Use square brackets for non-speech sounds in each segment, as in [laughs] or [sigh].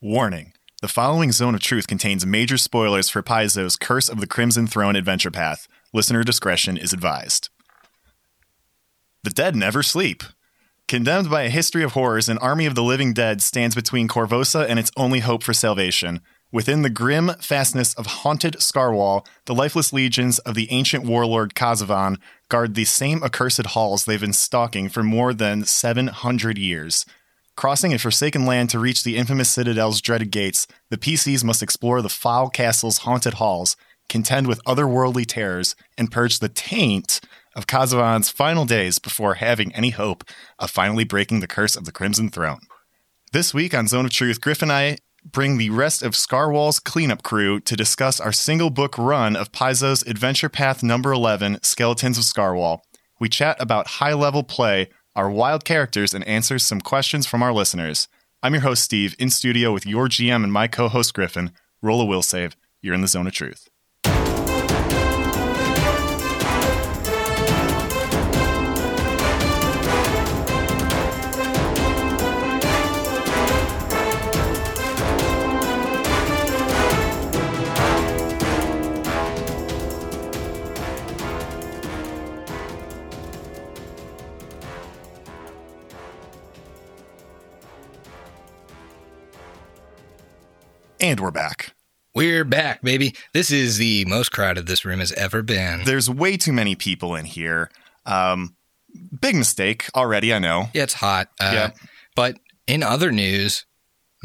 Warning The following Zone of Truth contains major spoilers for Paizo's Curse of the Crimson Throne adventure path. Listener discretion is advised. The dead never sleep. Condemned by a history of horrors, an army of the living dead stands between Korvosa and its only hope for salvation. Within the grim fastness of haunted Scarwall, the lifeless legions of the ancient warlord Kazavon guard the same accursed halls they've been stalking for more than 700 years. Crossing a forsaken land to reach the infamous Citadel's dreaded gates, the PCs must explore the foul castle's haunted halls, contend with otherworldly terrors, and purge the taint of Kazavon's final days before having any hope of finally breaking the curse of the Crimson Throne. This week on Zone of Truth, Griff and I bring the rest of Scarwall's cleanup crew to discuss our single book run of Paizo's Adventure Path number 11, Skeletons of Scarwall. We chat about high level play, our wild characters, and answers some questions from our listeners. I'm your host, Steve, in studio with your GM and my co host, Griffin. Roll a will save. You're in the zone of truth. And we're back. We're back, baby. This is the most crowded this room has ever been. There's way too many people in here. Um, big mistake already, I know. Yeah, it's hot. Uh, Yeah. But in other news,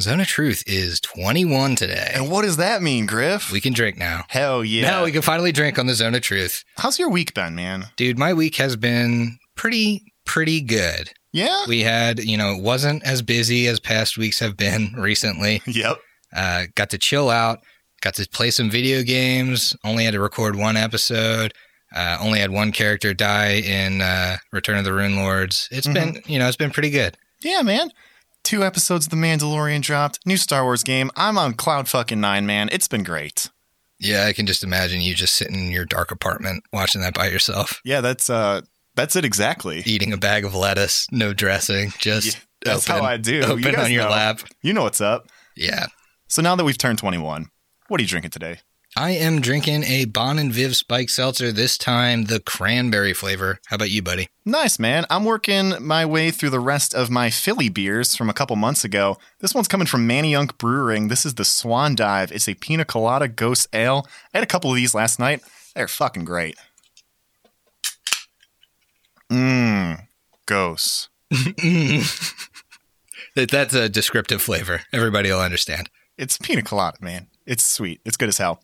Zone of Truth is 21 today. And what does that mean, Griff? We can drink now. Hell yeah. Now we can finally drink on the Zone of Truth. How's your week been, man? Dude, my week has been pretty, pretty good. Yeah? We had, you know, it wasn't as busy as past weeks have been [laughs] recently. Yep. Uh, got to chill out, got to play some video games, only had to record one episode. Uh, only had one character die in uh, Return of the Rune Lords. It's been, you know, it's been pretty good. Yeah, man. Two episodes of The Mandalorian dropped. New Star Wars game. I'm on cloud fucking nine, man. It's been great. Yeah, I can just imagine you just sitting in your dark apartment watching that by yourself, Yeah, that's uh that's it exactly. eating a bag of lettuce, no dressing, just Yeah, that's open, how I do. You Open guys on your know. lap. You know what's up. Yeah. So now that we've turned 21, what are you drinking today? I am drinking a Bon and Viv Spike Seltzer, this time the cranberry flavor. How about you, buddy? Nice, man. I'm working my way through the rest of my Philly beers from a couple months ago. This one's coming from Manayunk Brewing. This is the Swan Dive. It's a pina colada ghost ale. I had a couple of these last night. They're fucking great. Mmm. Ghosts. [laughs] That's a descriptive flavor. Everybody will understand. It's pina colada, man. It's sweet. It's good as hell.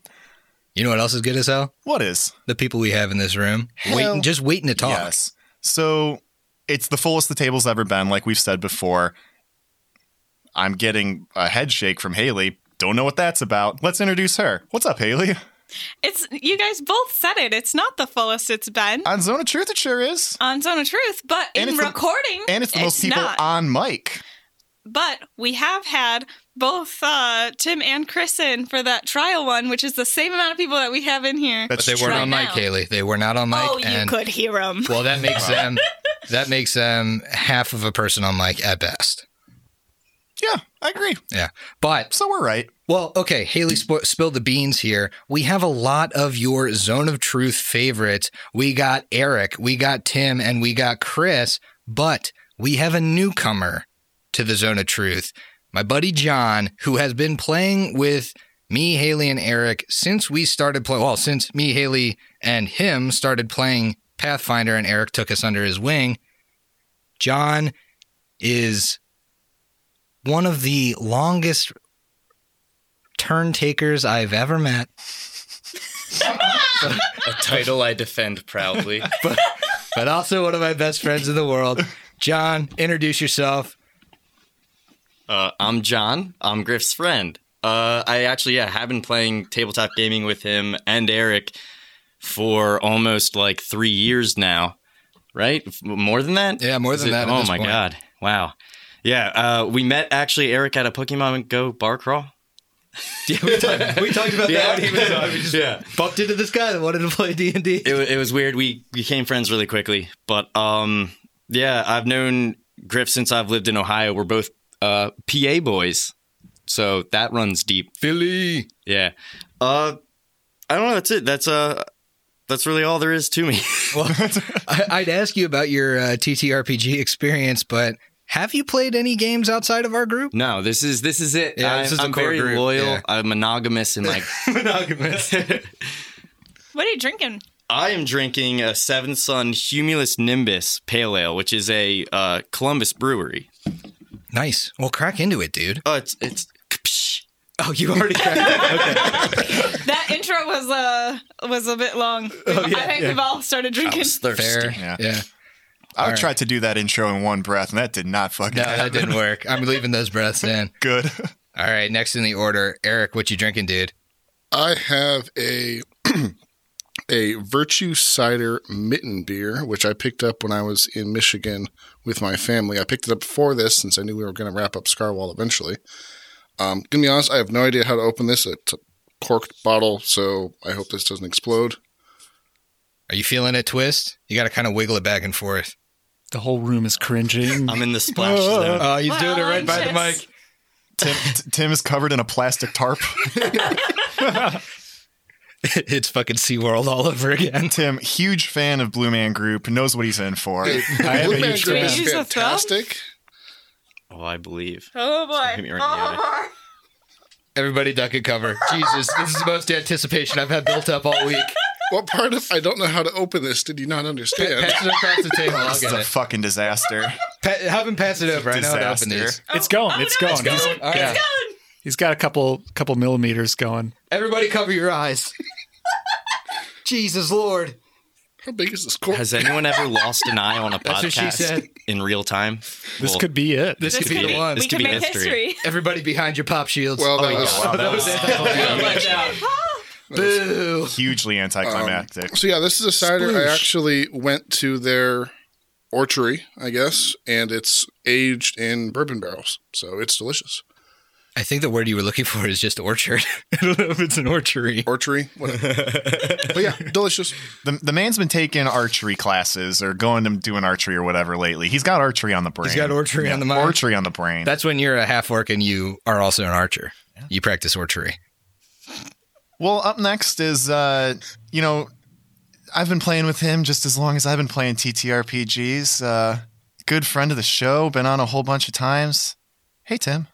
You know what else is good as hell? What is? The people we have in this room, Hell waiting, just waiting to talk. Yes. So it's the fullest the table's ever been, like we've said before. I'm getting a head shake from Haley. Don't know what that's about. Let's introduce her. What's up, Haley? It's you guys both said it. It's not the fullest it's been On Zone of Truth, it sure is. on Zone of Truth, but And in it's the- recording, And it's the most people not. on mic. But we have had both uh, Tim and Chris in for that trial one, which is the same amount of people that we have in here. That's But they weren't Right on mic, now. Haley. They were not on mic. oh, you and, could hear them. Well, that makes them that makes them half of a person on mic at best. Yeah, I agree. Yeah, but So we're right. well, okay. Haley sp- spilled the beans here. We have a lot of your zone of truth favorites. We got Eric, we got Tim, and we got Chris. But we have a newcomer to the zone of truth. My buddy John, who has been playing with me, Haley, and Eric since we started playing. Well, since me, Haley, and him started playing Pathfinder, and Eric took us under his wing. John is one of the longest turn takers I've ever met. a title I defend proudly. [laughs] but also one of my best friends in the world. John, introduce yourself. Uh, I'm John. I'm Griff's friend. Uh, I actually, yeah, have been playing tabletop gaming with him and Eric for almost like three years now. Right? More than that? Yeah, more Is than it- that Oh my point. god! Wow. Yeah, uh, we met actually Eric at a Pokemon Go bar crawl. [laughs] Yeah, we, talked, we talked about Yeah. that. When he was. We just Yeah. bumped into this guy that wanted to play D and D. it, it was weird. We became friends really quickly, but um, yeah, I've known Griff since I've lived in Ohio. We're both uh, PA boys. So that runs deep. Philly. Yeah. Uh, I don't know. That's it. That's uh, that's really all there is to me. [laughs] Well, I, I'd ask you about your uh, TTRPG experience, but have you played any games outside of our group? no, this is this is it. Yeah, I'm, this is the I'm very group, loyal. yeah. I'm monogamous and like [laughs] Monogamous. [laughs] What are you drinking? I am drinking a Seventh Son Humulus Nimbus Pale Ale, which is a uh, Columbus brewery. Nice. Well, crack into it, dude. Oh, it's it's. [laughs] Oh, you already cracked it. [laughs] That intro was uh was a bit long. Oh, yeah, I think yeah. we've all started drinking. I drinking. was thirsty. Fair. Yeah. Yeah. I All right. tried to do that intro in one breath, and that did not fucking No, happen. that didn't work. I'm leaving those breaths in. [laughs] Good. All right. Next in the order, Eric, what you drinking, dude? I have a [clears throat] a Virtue Cider Mitten beer, which I picked up when I was in Michigan with my family. I picked it up before this since I knew we were going to wrap up Scarwall eventually. Um, gonna be honest, I have no idea how to open this. It's a corked bottle, so I hope this doesn't explode. Are you feeling it, Twist? You got to kind of wiggle it back and forth. The whole room is cringing. I'm in the splash zone. [laughs] Oh, he's Well, doing it right by the mic. Tim, t- Tim is covered in a plastic tarp. [laughs] [laughs] [laughs] it's fucking SeaWorld all over again. [laughs] Tim, huge fan of Blue Man Group, knows what he's in for. I am Blue a Man huge Group fan. is Use a thumb? fantastic. Oh, I believe. Oh boy. Hit me right in the eye. oh. Everybody duck and cover. Jesus, this is the most anticipation I've had built up all week. What part of I don't know how to open this did you not understand? Pass it across the table. I'll This is get a it. fucking disaster. Pa- have him pass it over. I know how to open Disaster. these. It's going. Oh, it's no, going. it's He's- going. All right. Yeah. Going. He's got a couple couple millimeters going. Everybody cover your eyes. [laughs] Jesus Lord. How big is this cork? Has anyone ever lost an eye on a [laughs] That's what she podcast said. in real time? This Well, could be it. This, This could be could the one. This we could can be make history. history. Everybody behind your pop shields. well, that Oh, was, yeah. that [laughs] was anticlimactic. Boo. Hugely anticlimactic. So yeah, this is a cider. I Sploosh. actually went to their orchard, I guess, and it's aged in bourbon barrels, so it's delicious. I think the word you were looking for is just orchard. [laughs] I don't know if it's an orchard. Orchard, [laughs] but yeah, delicious. the, the man's been taking archery classes or going to doing archery or whatever lately. He's got archery on the brain. He's got archery on the mind. Archery on the brain. That's when you're a half orc and you are also an archer. You practice archery. Well, up next is, uh, you know, I've been playing with him just as long as I've been playing TTRPGs. Uh, good friend of the show, been on a whole bunch of times. Hey, Tim.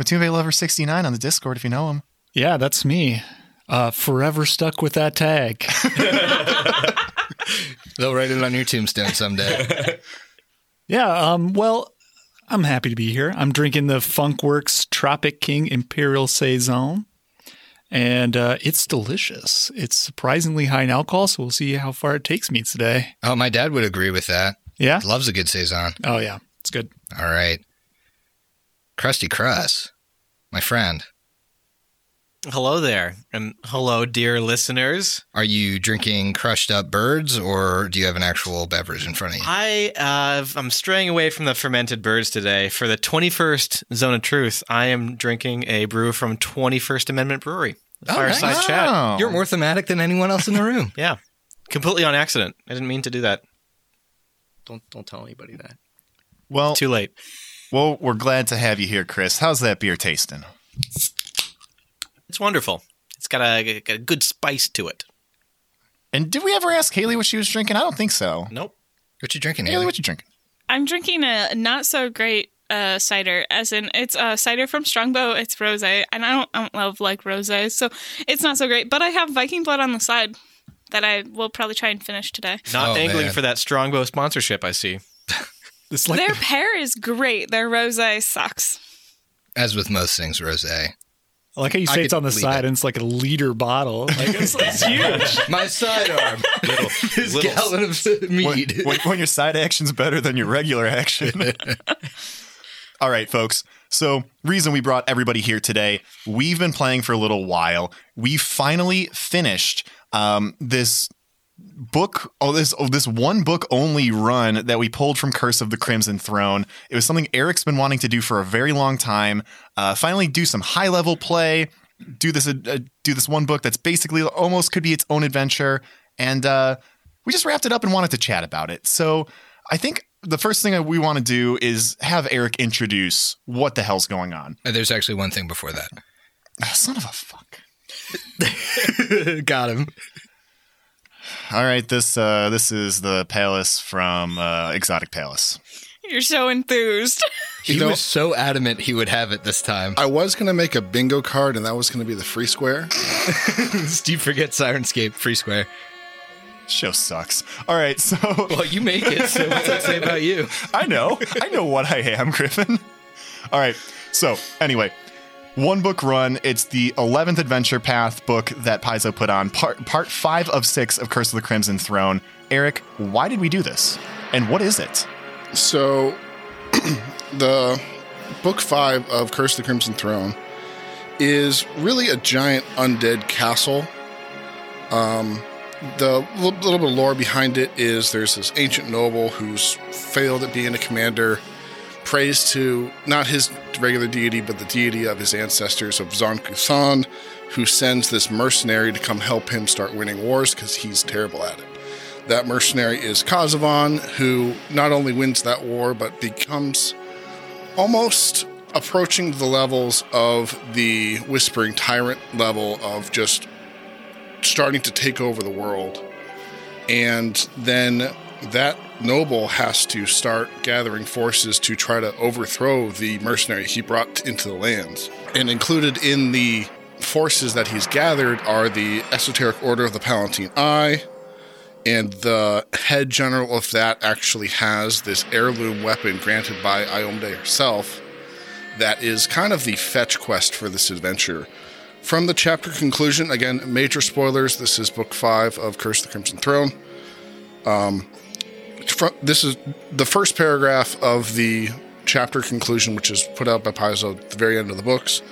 Matumbe Lover 69 on the Discord if you know him. Yeah, that's me. Uh, forever stuck with that tag. [laughs] They'll write it on your tombstone someday. [laughs] Yeah, um, well, I'm happy to be here. I'm drinking the Funkwerks Tropic King Imperial Saison, and uh, it's delicious. It's surprisingly high in alcohol, so we'll see how far it takes me today. oh, my dad would agree with that. Yeah? Loves a good saison. Oh, yeah, it's good. All right. Krusty Krus, my friend. Hello there, and hello, dear listeners. Are you drinking crushed up birds or do you have an actual beverage in front of you? I uh, I'm straying away from the fermented birds today. For the 21st Zone of Truth, I am drinking a brew from 21st Amendment Brewery. Oh, Fireside nice. chat. Wow. You're more thematic than anyone else in the room. [laughs] Yeah, completely on accident. I didn't mean to do that. Don't don't tell anybody that. Well, Too late. Well, we're glad to have you here, Chris. How's that beer tasting? It's wonderful. It's got a, got a good spice to it. And did we ever ask Haley what she was drinking? I don't think so. Nope. What you drinking, Haley, Haley? what you drinking? I'm drinking a not so great uh, cider, as in it's a cider from Strongbow. It's rose, and I don't, I don't love like roses, so it's not so great. But I have Viking blood on the side that I will probably try and finish today. Not Oh, angling man. for that Strongbow sponsorship. I see. It's like Their pair is great. Their rose sucks. As with most things, rosé. I like how you I say it's on the side it. and it's like a liter bottle. Like [laughs] it's, it's huge. My sidearm. [laughs] Little, [laughs] This little gallon of When, mead. when, when your side action's better than your regular action. All right, folks. So, reason we brought everybody here today, we've been playing for a little while. We finally finished um, this book oh this oh, this one book only run that we pulled from curse of the crimson throne it was something eric's been wanting to do for a very long time uh, finally do some high level play do this uh, uh, do this one book that's basically almost could be its own adventure and uh, we just wrapped it up and wanted to chat about it so i think the first thing that we want to do is have Eric introduce what the hell's going on. Uh, There's actually one thing before that. Ah, son of a fuck. [laughs] Got him. All right, this uh, this is the palace from uh, Exotic Palace. You're so enthused. [laughs] He You know- was so adamant he would have it this time. I was going to make a bingo card, and that was going to be the free square. [laughs] Steve forgets Syrinscape free square. Show sucks. All right, so [laughs] Well, you make it, so what's that say about you? I know. I know what I am, Griffin. All right. So, anyway, one book run. It's the 11th Adventure Path book that Paizo put on, part, part five of six of Curse of the Crimson Throne. Eric, why did we do this? And what is it? So, [clears throat] the book five of Curse of the Crimson Throne is really a giant undead castle. Um, the little, little bit of lore behind it is there's this ancient noble who's failed at being a commander, prays to not his regular deity, but the deity of his ancestors of Zon who sends this mercenary to come help him start winning wars because he's terrible at it. That mercenary is Kazavon, who not only wins that war, but becomes almost approaching the levels of the Whispering Tyrant level of just starting to take over the world. And then that noble has to start gathering forces to try to overthrow the mercenary he brought into the lands. And included in the forces that he's gathered are the Esoteric Order of the Palatine Eye, and the head general of that actually has this heirloom weapon granted by Iomedae herself that is kind of the fetch quest for this adventure. From the chapter conclusion, again, major spoilers. This is book five of Curse of the Crimson Throne. Um, this is the first paragraph of the chapter conclusion, which is put out by Paizo at the very end of the books.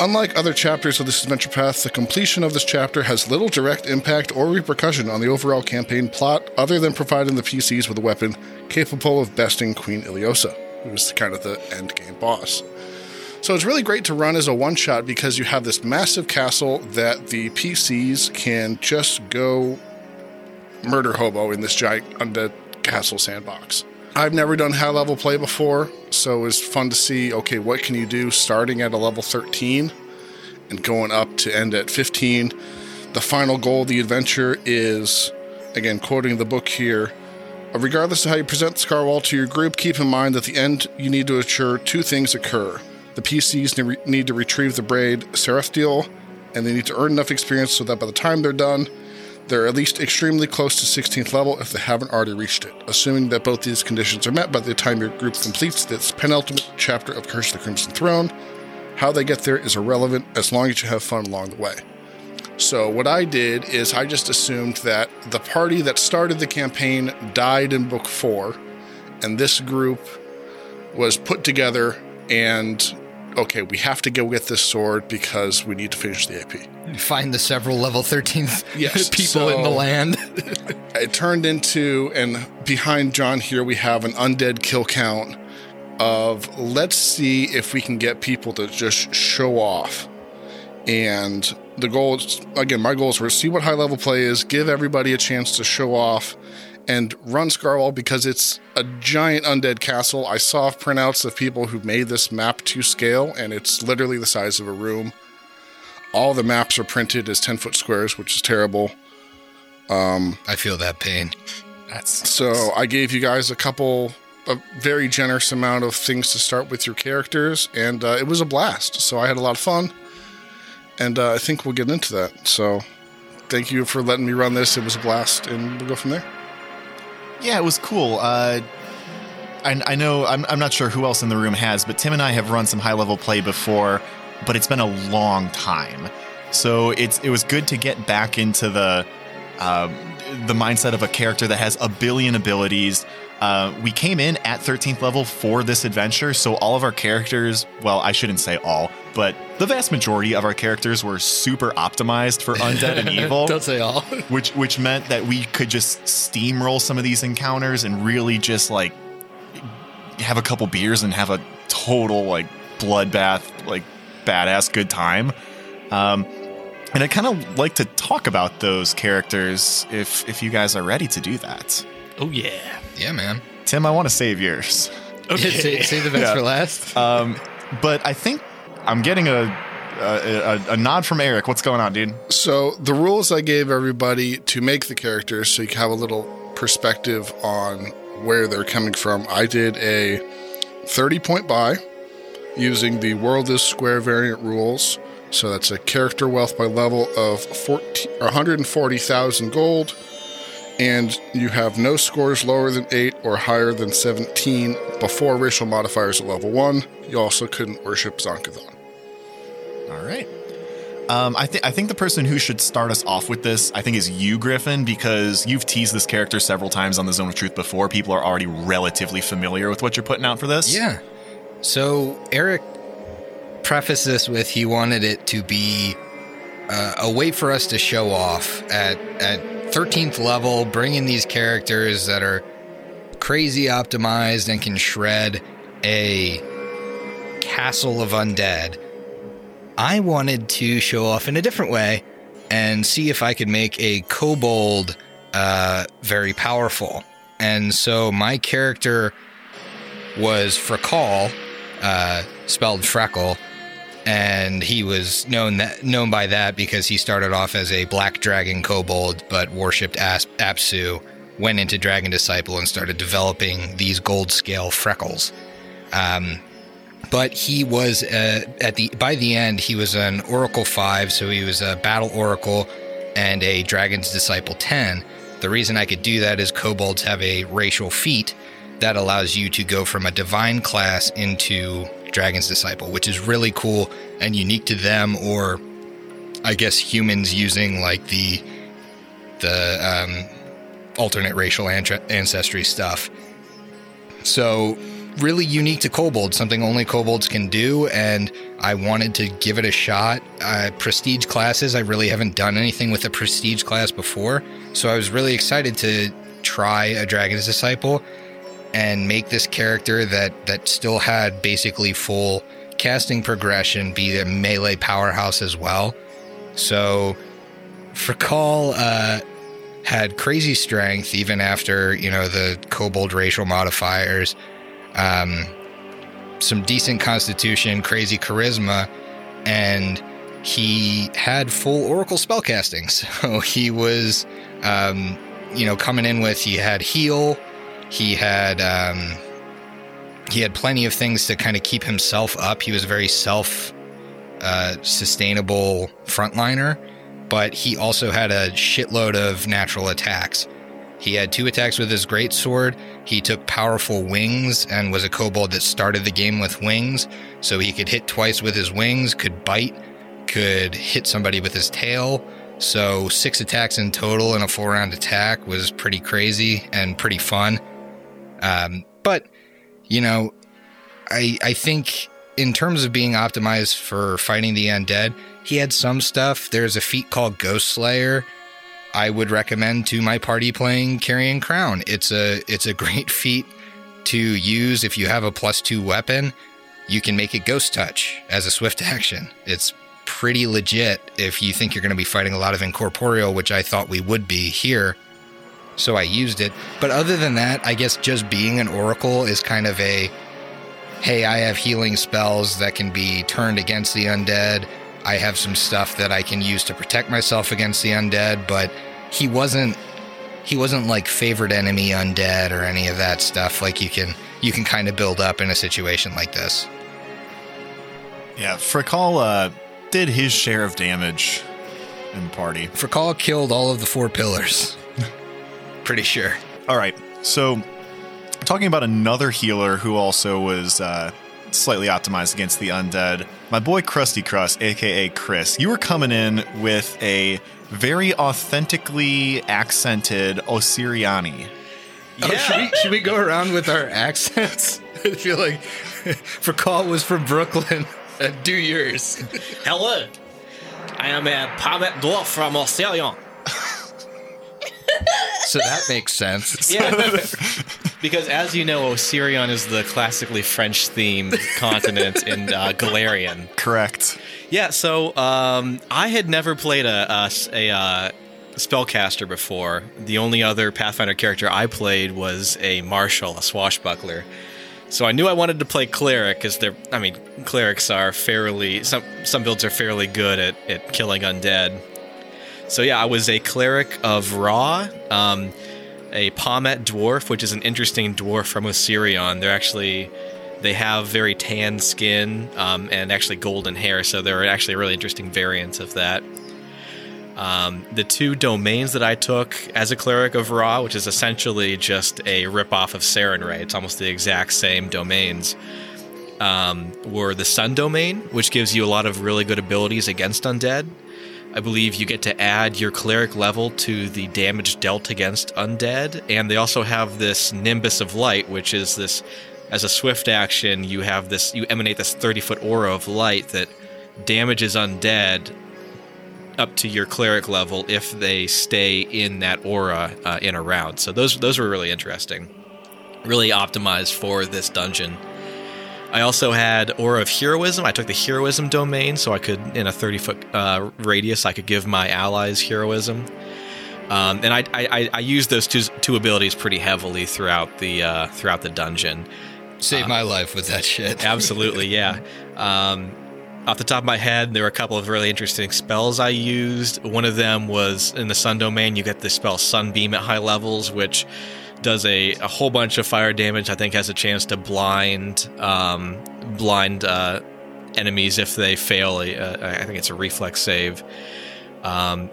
Unlike other chapters of this adventure path, the completion of this chapter has little direct impact or repercussion on the overall campaign plot, other than providing the PCs with a weapon capable of besting Queen Ileosa, who is kind of the end game boss. So it's really great to run as a one shot because you have this massive castle that the PCs can just go murder hobo in this giant undead castle sandbox. I've never done high level play before, so it was fun to see okay, what can you do starting at a level 13 and going up to end at 15. The final goal of the adventure is, again, quoting the book here. Uh, regardless of how you present Scarwall to your group, keep in mind that at the end you need to ensure two things occur. The PCs need to retrieve the braid Serithtial, and they need to earn enough experience so that by the time they're done, they're at least extremely close to 16th level if they haven't already reached it. Assuming that both these conditions are met by the time your group completes this penultimate chapter of Curse of the Crimson Throne, how they get there is irrelevant as long as you have fun along the way. So, what I did is I just assumed that the party that started the campaign died in book four, and this group was put together and okay, we have to go get this sword because we need to finish the AP. Find the several level 13th [laughs] Yes, [laughs] people in the land. [laughs] it turned into and behind john here we have an undead kill count of let's see if we can get people to just show off and the goal is again my goals were see what high level play is give everybody a chance to show off and run Scarwall because it's a giant undead castle. I saw printouts of people who made this map to scale, and it's literally the size of a room. All the maps are printed as 10 foot squares, which is terrible. I feel that pain. That's So I gave you guys a couple, a very generous amount of things to start with your characters, and uh, it was a blast. So I had a lot of fun, and uh, I think we'll get into that. So thank you for letting me run this. It was a blast, and we'll go from there. Yeah, it was cool. Uh, I, I know I'm, I'm not sure who else in the room has, but Tim and I have run some high level play before, but it's been a long time. So it's it was good to get back into the uh, the mindset of a character that has a billion abilities. Uh, we came in at 13th level for this adventure, so all of our characters, well, I shouldn't say all, but the vast majority of our characters were super optimized for undead and [laughs] evil Don't say all. which which meant that we could just steamroll some of these encounters and really just like have a couple beers and have a total like bloodbath like badass good time um and i kind of like to talk about those characters if if you guys are ready to do that Oh yeah. Yeah, man. Tim, I want to save yours. [laughs] say, save the best Yeah. for last. Um, but I think I'm getting a, a, a, a nod from Eric. What's going on, dude? So the rules I gave everybody to make the characters, so you can have a little perspective on where they're coming from. I did a 30 point buy using the world is square variant rules. So that's a character wealth by level of 14, 140,000 gold, and you have no scores lower than 8 or higher than 17 before racial modifiers at level 1. You also couldn't worship Zon-Kuthon. All right. Um, I think I think the person who should start us off with this, I think, is you, Griffin, because you've teased this character several times on the Zone of Truth before. People are already relatively familiar with what you're putting out for this. Yeah. So Eric prefaced this with he wanted it to be uh, a way for us to show off at at 13th level, bring in these characters that are crazy optimized and can shred a castle of undead. I wanted to show off in a different way and see if I could make a kobold uh, very powerful. And so my character was Frakal, uh, spelled Freckle, and he was known that known by that because he started off as a black dragon kobold, but worshipped As- Apsu, went into Dragon Disciple, and started developing these gold scale freckles. Um, but he was uh, at the by the end he was an Oracle five, so he was a Battle Oracle and a Dragon's Disciple ten. The reason I could do that is kobolds have a racial feat that allows you to go from a divine class into Dragon's Disciple, which is really cool and unique to them, or I guess humans using like the the um, alternate racial ancestry stuff. So really unique to kobolds, something only kobolds can do, and I wanted to give it a shot. Uh, prestige classes, I really haven't done anything with a prestige class before, so I was really excited to try a Dragon's Disciple and make this character that that still had basically full casting progression, be a melee powerhouse as well. So, Frakal uh, had crazy strength even after you know the kobold racial modifiers um, some decent constitution, crazy charisma, and he had full oracle spellcasting. [laughs] So he was, um, you know, coming in with he had heal, he had um, he had plenty of things to kind of keep himself up. He was a very self uh, sustainable frontliner, but he also had a shitload of natural attacks. He had two attacks with his great sword. He took powerful wings and was a kobold that started the game with wings, so he could hit twice with his wings, could bite, could hit somebody with his tail. So six attacks in total in a four round attack was pretty crazy and pretty fun. Um, but you know, I I think in terms of being optimized for fighting the undead, he had some stuff. There's a feat called Ghost Slayer. I would recommend to my party playing Carrion Crown. It's a it's a great [laughs] feat to use if you have a plus two weapon. You can make it Ghost Touch as a swift [laughs] action. It's pretty legit if you think you're going to be fighting a lot of incorporeal, which I thought we would be here. So I used it. But other than that, I guess just being an oracle is kind of a hey, I have healing spells that can be turned against the undead. I have some stuff that I can use to protect myself against the undead, but he wasn't he wasn't like favorite enemy undead or any of that stuff like you can you can kind of build up in a situation like this. Yeah, Frakal uh, did his share of damage in the party. Frakal killed all of the four pillars. Pretty sure. All right, so talking about another healer who also was uh, slightly optimized against the undead, my boy Krusty Crust, aka Chris. You were coming in with a very authentically accented Osiriani. Oh, should, we, should we go around with our accents? [laughs] I feel like [laughs] Frakal was from Brooklyn. Uh, [laughs] do yours. Hello, I am a Pahmet Dwarf from Australia. So that makes sense. Yeah. [laughs] because as you know, Osirion is the classically French themed continent in uh, Golarion. Correct. Yeah, so um, I had never played a, a, a uh, spellcaster before. The only other Pathfinder character I played was a marshal, a swashbuckler. So I knew I wanted to play cleric because they're. I mean, clerics are fairly some some builds are fairly good at at killing undead. So yeah, I was a cleric of Ra, um, a Pahmet dwarf, which is an interesting dwarf from Osirion. They're actually they have very tan skin um, and actually golden hair, so they're actually a really interesting variants of that. Um, the two domains that I took as a cleric of Ra, which is essentially just a ripoff of Sarenrae, it's almost the exact same domains, um, were the Sun domain, which gives you a lot of really good abilities against undead. I believe you get to add your cleric level to the damage dealt against undead, and they also have this Nimbus of Light, which is this as a swift action, you have this you emanate this 30 foot aura of light that damages undead up to your cleric level if they stay in that aura uh, in a round. So those those were really interesting, really optimized for this dungeon. I also had Aura of Heroism. I took the Heroism domain, so I could, in a 30 foot uh, radius, I could give my allies heroism. Um, and I, I, I used those two, two abilities pretty heavily throughout the uh, throughout the dungeon. Saved my life with that shit. [laughs] Absolutely, yeah. Um, off the top of my head, there were a couple of really interesting spells I used. One of them was in the Sun domain. You get the spell Sunbeam at high levels, which does a, a whole bunch of fire damage. I think has a chance to blind um, blind uh, enemies if they fail. I think it's a reflex save. Um,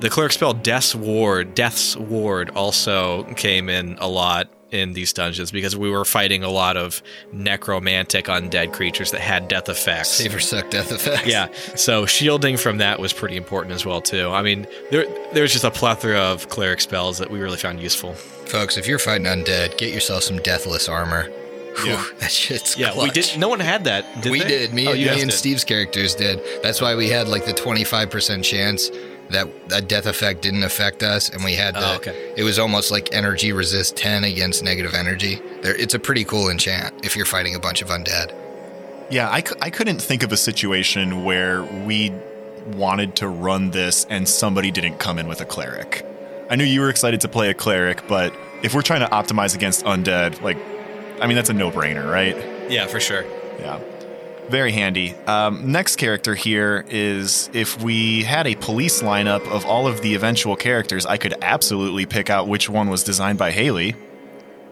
the cleric spell Death's Ward, Death's Ward also came in a lot in these dungeons because we were fighting a lot of necromantic undead creatures that had death effects. Save or suck death effects. Yeah, so shielding from that was pretty important as well too. I mean, there there's just a plethora of cleric spells that we really found useful. Folks, if you're fighting undead, get yourself some deathless armor. Yeah. Whew, [laughs] that shit's Yeah, we did. No one had that. Did we they? did. Me, Oh, and, me and did. Steve's characters did. That's why we had like the 25% chance that a death effect didn't affect us. And we had the, Oh, okay. it was almost like energy resist 10 against negative energy. There, it's a pretty cool enchant if you're fighting a bunch of undead. Yeah, I, cou- I couldn't think of a situation where we wanted to run this and somebody didn't come in with a cleric. I knew you were excited to play a cleric, but if we're trying to optimize against undead, like, I mean, that's a no brainer, right? Yeah, for sure. Yeah. Very handy. Um, next character here is if we had a police lineup of all of the eventual characters, I could absolutely pick out which one was designed by Haley.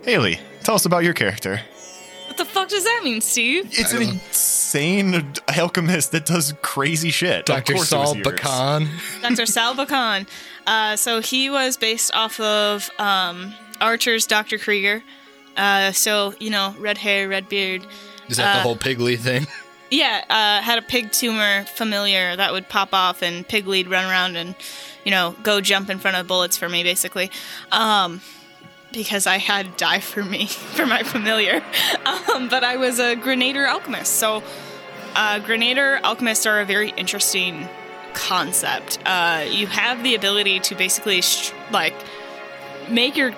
Haley, tell us about your character. What the fuck does that mean, Steve? It's an insane alchemist that does crazy shit. Dr. course it was Saul yours. Bacan. Dr. Sal Bacan. Uh, so he was based off of um, Archer's Dr. Krieger. Uh, so, you know, red hair, red beard. Is that the Uh, whole pigly thing? [laughs] Yeah, uh, had a pig tumor familiar that would pop off, and Piglead run around and, you know, go jump in front of bullets for me, basically. Um, because I had die for me, [laughs] for my familiar. [laughs] Um, but I was a Grenadier alchemist. So, uh, Grenadier alchemists are a very interesting concept. Uh, you have the ability to basically, sh- like, make your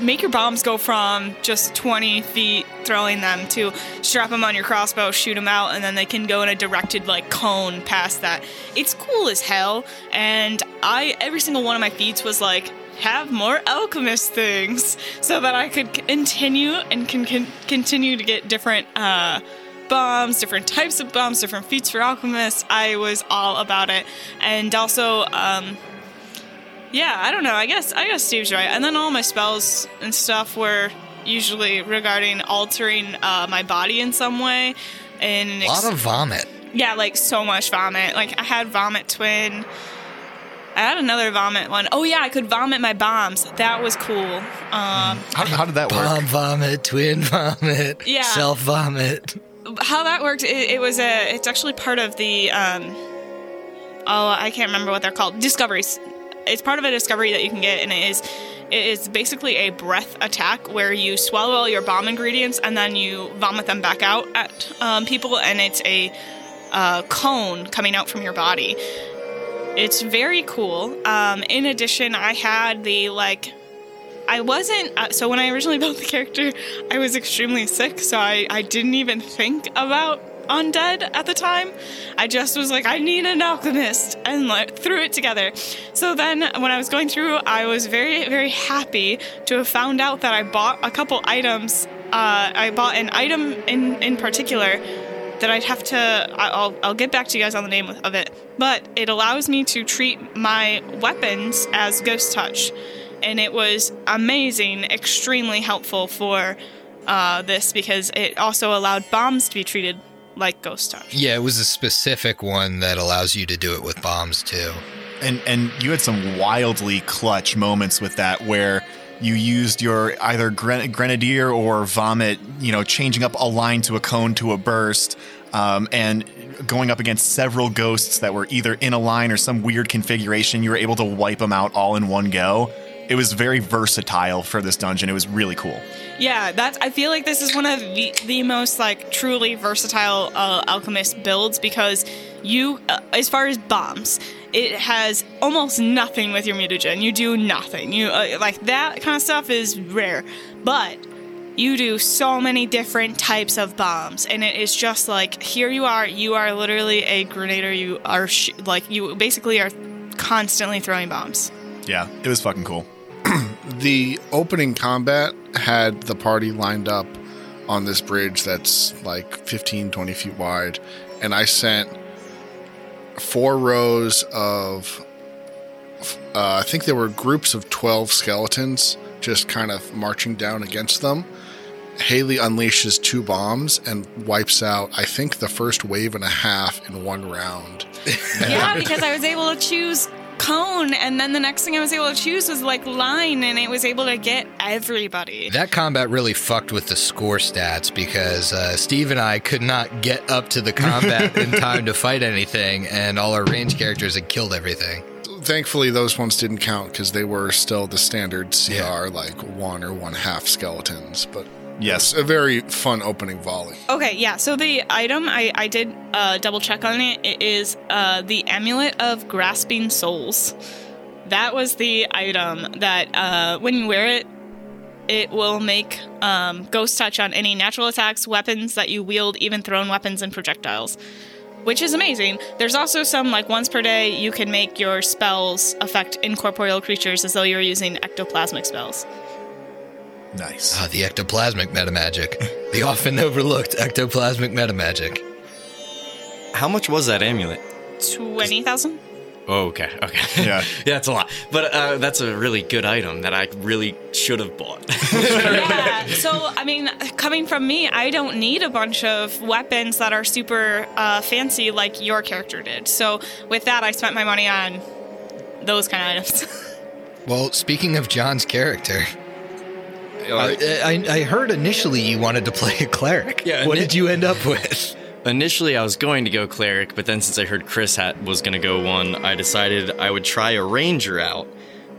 make your bombs go from just 20 feet throwing them to strap them on your crossbow shoot them out and then they can go in a directed like cone past that it's cool as hell and i every single one of my feats was like have more alchemist things so that i could continue and can, can continue to get different uh bombs, different types of bombs, different feats for alchemists. I was all about it. And also, um, yeah, I don't know. I guess I guess Steve's right. And then all my spells and stuff were usually regarding altering uh, my body in some way. And A lot of vomit. yeah, like so much vomit. Like I had vomit twin. I had another vomit one. Oh yeah, I could vomit my bombs. That was cool. Um, How, how did that work? Bomb vomit, twin vomit, Yeah. self vomit. how that worked it, it was a it's actually part of the um oh i can't remember what they're called discoveries it's part of a discovery that you can get and it is it is basically a breath attack where you swallow all your bomb ingredients and then you vomit them back out at um, people and it's a uh, cone coming out from your body it's very cool um, in addition i had the like I wasn't. Uh, so when I originally [laughs] built the character, I was extremely sick, so I, I didn't even think about undead at the time. I just was like, I need an alchemist, and like threw it together. So then, when I was going through, I was very, very happy to have found out that I bought a couple items. Uh, I bought an item in in particular that I'd have to. I'll I'll get back to you guys on the name of it, but it allows me to treat my weapons as ghost touch, and it was amazing, extremely helpful for uh, this because it also allowed bombs to be treated like ghost touch. Yeah, it was a specific one that allows you to do it with bombs too. And and you had some wildly clutch moments with that where you used your either gren- grenadier or vomit, you know, changing up a line to a cone to a burst, um, and going up against several ghosts that were either in a line or some weird configuration. You were able to wipe them out all in one go. It was very versatile for this dungeon. It was really cool. Yeah, that's. I feel like this is one of the, the most like truly versatile uh, alchemist builds because you, uh, as far as bombs, it has almost nothing with your mutagen. You do nothing. You uh, like that kind of stuff is rare, but you do so many different types of bombs, and it is just like here you are. You are literally a grenadier. You are sh- like you basically are constantly throwing bombs. Yeah, it was fucking cool. The opening combat had the party lined up on this bridge that's like 15 20 feet wide and i sent four rows of uh, i think there were groups of 12 skeletons just kind of marching down against them. Haley unleashes two bombs and wipes out i think the first wave and a half in one round. [laughs] Yeah, because I was able to choose cone, and then the next thing I was able to choose was like line, and it was able to get everybody. That combat really fucked with the score stats because uh, Steve and I could not get up to the combat [laughs] in time to fight anything, and all our range characters had killed everything. thankfully those ones didn't count because they were still the standard cr Yeah. like one or one half skeletons but Yes. a very fun opening volley Okay, yeah. So the item I I did uh, double check on it. It is uh, the amulet of grasping souls. That was the item that uh, when you wear it, it will make um, ghost touch on any natural attacks, weapons that you wield, even thrown weapons and projectiles. Which is amazing. There's also some like once per day you can make your spells affect incorporeal creatures as though you're using ectoplasmic spells. Nice. Ah, the ectoplasmic metamagic. the often overlooked ectoplasmic metamagic. How much was that amulet? Twenty thousand. Oh, okay, okay. [laughs] Yeah. [laughs] yeah, that's a lot. But uh, that's a really good item that I really should have bought. [laughs] yeah. So, I mean, coming from me, I don't need a bunch of weapons that are super uh, fancy like your character did. So, with that, I spent my money on those kind of items. Well, speaking of John's character, I, I, I heard initially you wanted to play a cleric. Yeah, What did you end up with? Initially, I was going to go cleric, but then since I heard Chris hat was going to go one, I decided I would try a ranger out.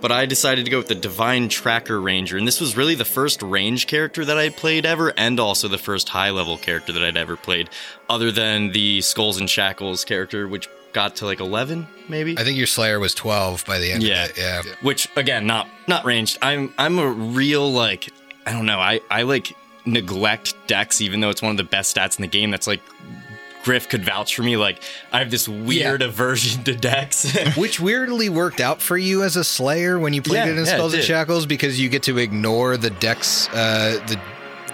But I decided to go with the Divine Tracker Ranger, and this was really the first range character that I played ever, and also the first high level character that I'd ever played, other than the Skulls and Shackles character, which got to like 11, maybe? I think your Slayer was 12 by the end Yeah. of it. Yeah. which again not not ranged i'm i'm a real like i don't know i i like neglect dex even though it's one of the best stats in the game that's like griff could vouch for me like i have this weird Yeah. aversion to dex [laughs] Which weirdly worked out for you as a Slayer when you played Yeah, it in yeah, it and. Shackles because you get to ignore the dex, uh, the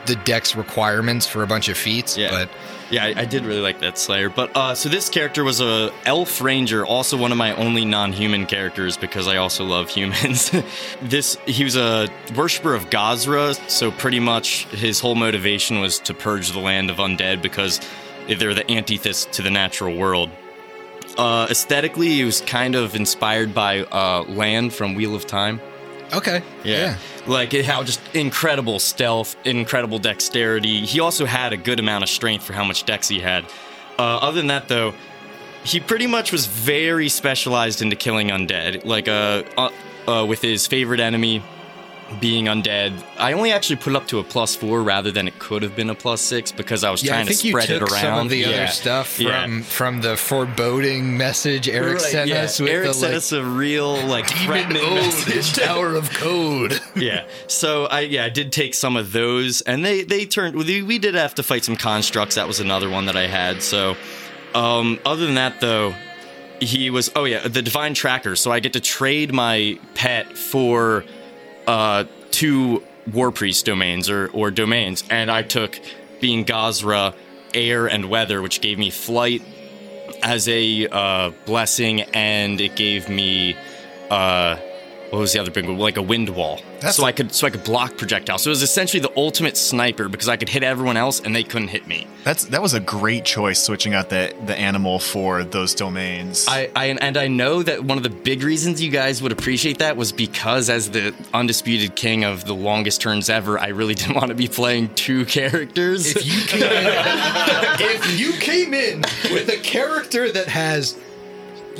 the dex requirements for a bunch of feats. Yeah. But yeah I, I did really like that slayer but uh so this character was a elf ranger also one of my only non-human characters because i also love humans [laughs] this he was a worshiper of Gozreh so pretty much his whole motivation was to purge the land of undead because they're the antithesis to the natural world uh, aesthetically, he was kind of inspired by uh, Lan from Wheel of Time. Okay, Yeah. Like how just incredible stealth, incredible dexterity. He also had a good amount of strength for how much dex he had. Uh, other than that, though, he pretty much was very specialized into killing undead. Like uh, uh, uh with his favorite enemy, being undead. I only actually put it up to a plus four rather than it could have been a plus six because I was Yeah, I trying to think you spread took it around. some of the Yeah. other stuff Yeah. from from the foreboding message Eric Right, sent us with Eric the sent like us a real like threatening message. [laughs] Tower of Code. yeah. So I yeah I did take some of those, and they they turned. We, we did have to fight some constructs. That was another one that I had. So um, other than that, though, he was. Oh yeah, the divine tracker. So I get to trade my pet for uh, two war priest domains or or domains, and I took being Gozreh, air and weather, which gave me flight as a uh, blessing, and it gave me uh, what was the other big one? Like a wind wall, so I could so I could block projectiles. So it was essentially the ultimate sniper because I could hit everyone else and they couldn't hit me. That's that was a great choice switching out the the animal for those domains. I, I and I know that one of the big reasons you guys would appreciate that was because as the undisputed king of the longest turns ever, I really [laughs] didn't want to be playing two characters. If you came in, [laughs] if you came in with a character that has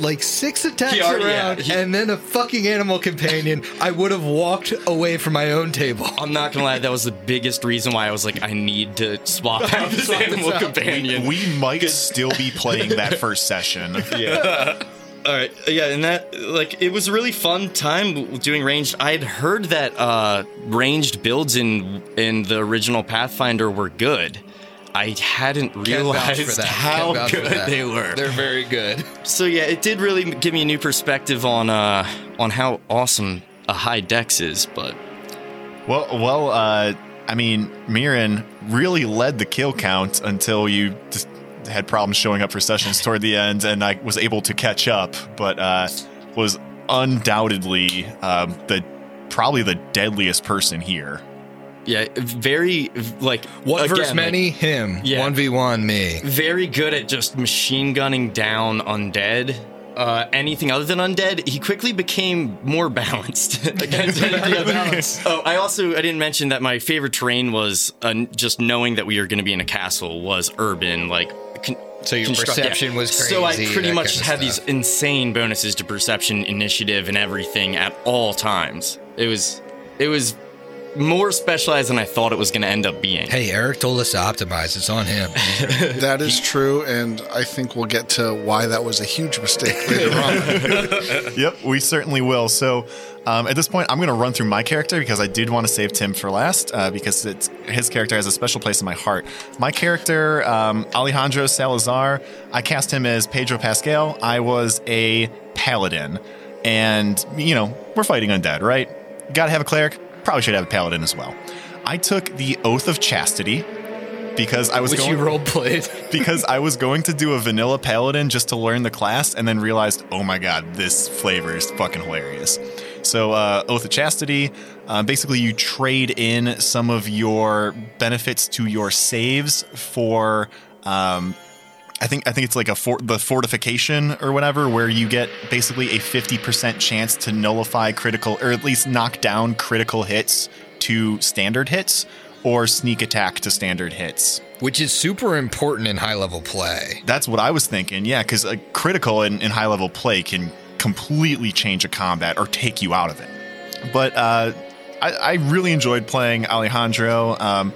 like six attacks He already- yeah, around he- and then a fucking animal companion, I would have walked away from my own table. I'm not gonna lie, that was the biggest reason why I was like, I need to swap [laughs] out this Swap animal out. companion. we might still be playing that [laughs] first session. Yeah. All right, yeah, and that like it was a really fun time doing ranged. I had heard that uh, ranged builds in in the original Pathfinder were good. I hadn't realized how Can't vouch for good they were. They're very good. So yeah, it did really give me a new perspective on uh on how awesome a high dex is. But Well, well, uh, I mean, Mirren really led the kill count until you just had problems showing up for sessions toward the end, and I was able to catch up, but uh, was undoubtedly um, the probably the deadliest person here. Yeah, very like One again, versus like, many, him. Yeah. One v one, me. very good at just machine gunning down undead. Uh, anything other than undead, he quickly became more [laughs] balanced against else. [laughs] Oh, I also I didn't mention that my favorite terrain was uh, just knowing that we were going to be in a castle was urban, like. Con- So your perception was crazy. So I pretty much kind of had these insane bonuses to perception, initiative, and everything at all times. It was, it was more specialized than I thought it was going to end up being. Hey, Eric told us to optimize. It's on him. [laughs] That is true, and I think we'll get to why that was a huge mistake later on. [laughs] Yep, we certainly will. So, um, at this point, I'm going to run through my character because I did want to save Tim for last uh, because it's, his character has a special place in my heart. My character, um, Alejandro Salazar, I cast him as Pedro Pascal. I was a paladin, and you know we're fighting undead, right? Got to have a cleric. Probably should have a paladin as well. I took the oath of chastity because I was Which going you role played. [laughs] because I was going to do a vanilla paladin just to learn the class, and then realized, oh my god, this flavor is fucking hilarious. So, uh, Oath of Chastity, uh, basically, you trade in some of your benefits to your saves for. Um, I think I think it's like a for, the fortification or whatever, where you get basically a fifty percent chance to nullify critical or at least knock down critical hits to standard hits or sneak attack to standard hits. Which is super important in high level play. That's what I was thinking. Yeah, because a critical in, in high level play can completely change a combat or take you out of it. But uh, I, I really enjoyed playing Alejandro. Um,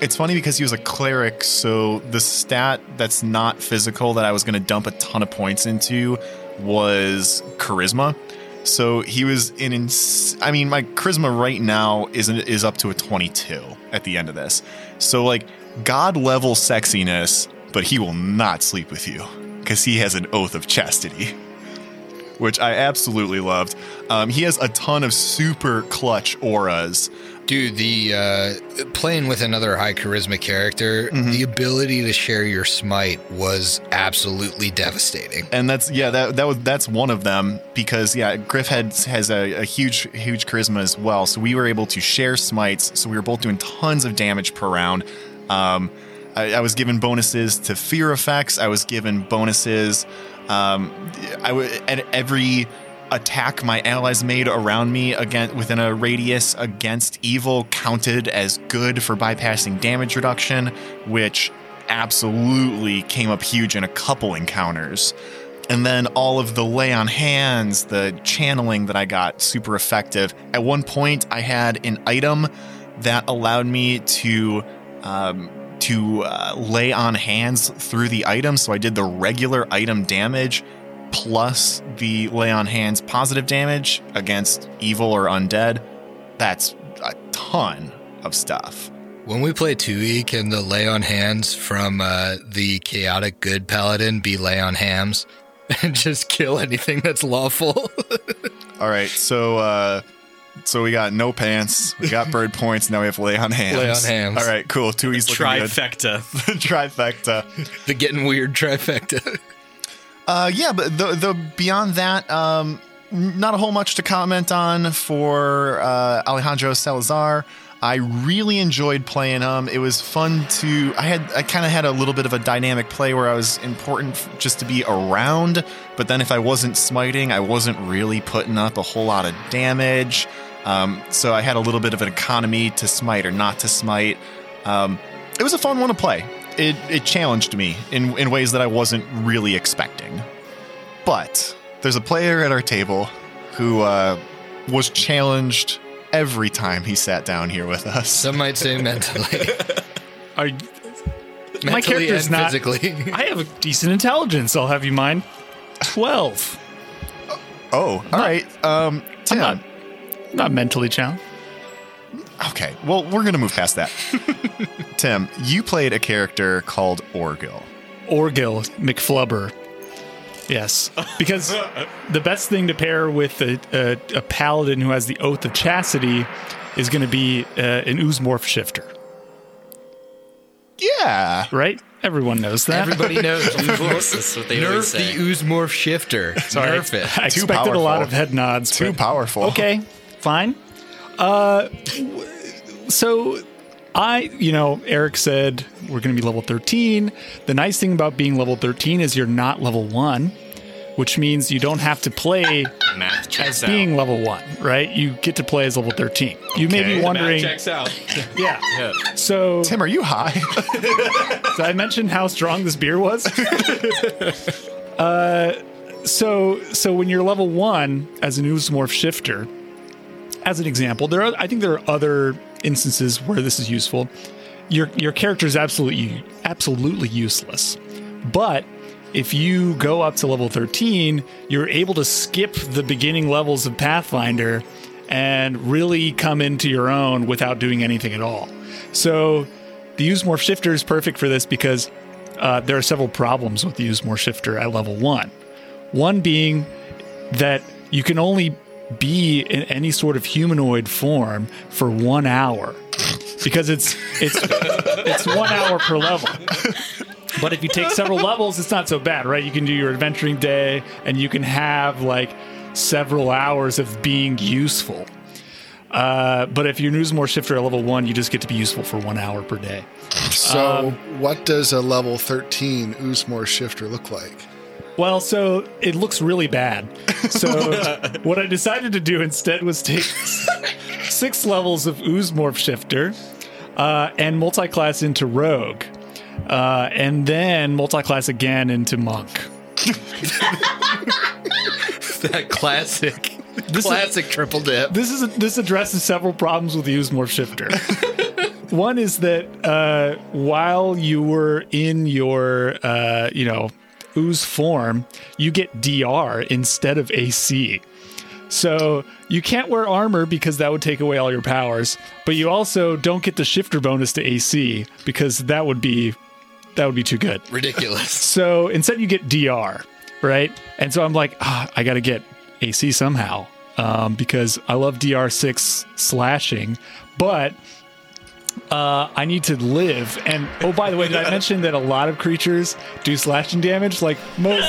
it's funny because he was a cleric, so the stat that's not physical that I was going to dump a ton of points into was charisma. So he was in. Ins- I mean, my charisma right now is is up to a 22 at the end of this. So like god level sexiness, but he will not sleep with you because he has an oath of chastity, which I absolutely loved. Um, he has a ton of super clutch auras. Dude, the uh, playing with another high charisma character, the ability to share your smite was absolutely devastating. and that's yeah that that was that's one of them because yeah Griff had, has a, a huge huge charisma as well. So we were able to share smites. So we were both doing tons of damage per round. Um, I, I was given bonuses to fear effects. I was given bonuses. Um, I w- at every attack my allies made around me again within a radius against evil counted as good for bypassing damage reduction which absolutely came up huge in a couple encounters and then all of the lay on hands, the channeling that I got, super effective. At one point, I had an item that allowed me to um, to uh, lay on hands through the item. So I did the regular item damage plus the lay on hands positive damage against evil or undead. That's a ton of stuff. When we play 2e, can the lay on hands from uh, the chaotic good paladin be lay on hams [laughs] and just kill anything that's lawful? [laughs] All right, so uh, so we got no pants, we got bird [laughs] points, now we have lay on hands. Lay on hands. All right, cool. Two E's looking good. Trifecta. Trifecta. the getting weird trifecta. Uh, yeah, but the, the beyond that, um, not a whole much to comment on for uh, Alejandro Salazar. I really enjoyed playing him. It was fun to. I had. I kind of had a little bit of a dynamic play where I was important just to be around, but then if I wasn't smiting, I wasn't really putting up a whole lot of damage. Um, so I had a little bit of an economy to smite or not to smite. Um, it was a fun one to play. It it challenged me in in ways that I wasn't really expecting. But there's a player at our table who uh, was challenged every time he sat down here with us. Some might say mentally. [laughs] Are, mentally my character's and not. physically. I have a decent intelligence. I'll have you mind. Twelve. Oh, all right. Um, Tim. not- Not mentally challenged. Okay, well, we're gonna move past that. [laughs] Tim, you played a character called Orgil. Orgil McFlubber. Yes, [laughs] because the best thing to pair with a, a, a paladin who has the oath of chastity is going to be uh, an oozemorph shifter, Yeah. right? Everyone knows that. Everybody knows. [laughs] That's what they Nerf always the say. Oozemorph shifter. Sorry, Nerf it. I Too expected a lot powerful. of head nods. Too but- powerful. Okay, fine. Uh, so I, you know, Eric said we're going to be level 13. The nice thing about being level 13 is you're not level 1, which means you don't have to play Math as checks out. being level 1, right? You get to play as level 13. You may be wondering, checks out. [laughs] yeah. So, Tim, are you high? [laughs] did I mention how strong this beer was? [laughs] uh, so so when you're level one as an oozemorph shifter, as an example, there are I think there are other instances where this is useful. Your your character is absolutely absolutely useless, but if you go up to level 13, you're able to skip the beginning levels of Pathfinder and really come into your own without doing anything at all. So the Oozemorph Shifter is perfect for this because uh, there are several problems with the Oozemorph Shifter at level one. One being that you can only be in any sort of humanoid form for one hour because it's it's [laughs] it's one hour per level. But if you take several levels, it's not so bad, right? You can do your adventuring day and you can have like several hours of being useful. Uh, but if you're Newsmore Shifter at level one, you just get to be useful for one hour per day. So, what does a level 13 Oozemorph shifter look like? Well, so it looks really bad. So [laughs] what I decided to do instead was take [laughs] six levels of Oozemorph Shifter uh, and multi-class into Rogue, uh, and then multi-class again into Monk. [laughs] that classic, This is- classic triple dip. This is this addresses several problems with the Oozemorph Shifter. One is that uh, while you were in your uh, you know ooze form, you get DR instead of AC. So you can't wear armor because that would take away all your powers, but you also don't get the shifter bonus to AC because that would be that would be too good. Ridiculous. [laughs] So instead, you get DR, right? And so I'm like, ah, I got to get AC somehow um, because I love DR6 slashing, but uh, I need to live. And oh, by the way, did I mention that a lot of creatures do slashing damage? Like most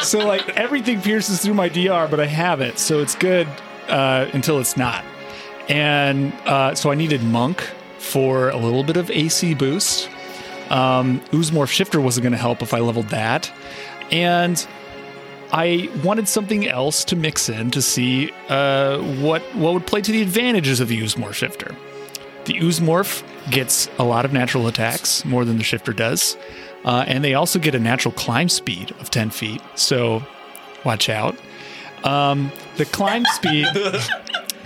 [laughs] so like everything pierces through my DR, but I have it, so it's good uh, until it's not. And uh, so I needed Monk for a little bit of AC boost. Um, Shifter wasn't going to help if I leveled that. And I wanted something else to mix in to see uh, what what would play to the advantages of the Oozemorph Shifter. The Oozemorph gets a lot of natural attacks, more than the Shifter does. Uh, and they also get a natural climb speed of 10 feet. So watch out. Um, the climb [laughs] speed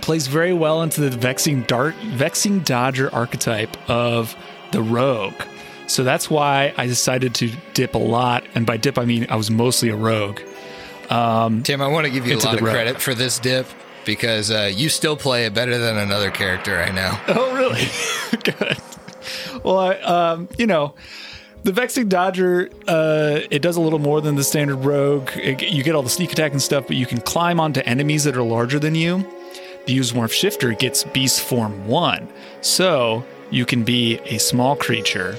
plays very well into the vexing dart, vexing dodger archetype of the rogue. So that's why I decided to dip a lot, and by dip I mean I was mostly a rogue. Tim, I want to give you a lot of road. credit for this dip because uh, you still play it better than another character I know. [laughs] Oh, really? [laughs] [laughs] Good. Well, I, um, you know, the Vexing Dodger, uh, it does a little more than the standard Rogue. It- you get all the sneak attack and stuff, but you can climb onto enemies that are larger than you. The Oozemorph Shifter gets Beast Form 1. So you can be a small creature,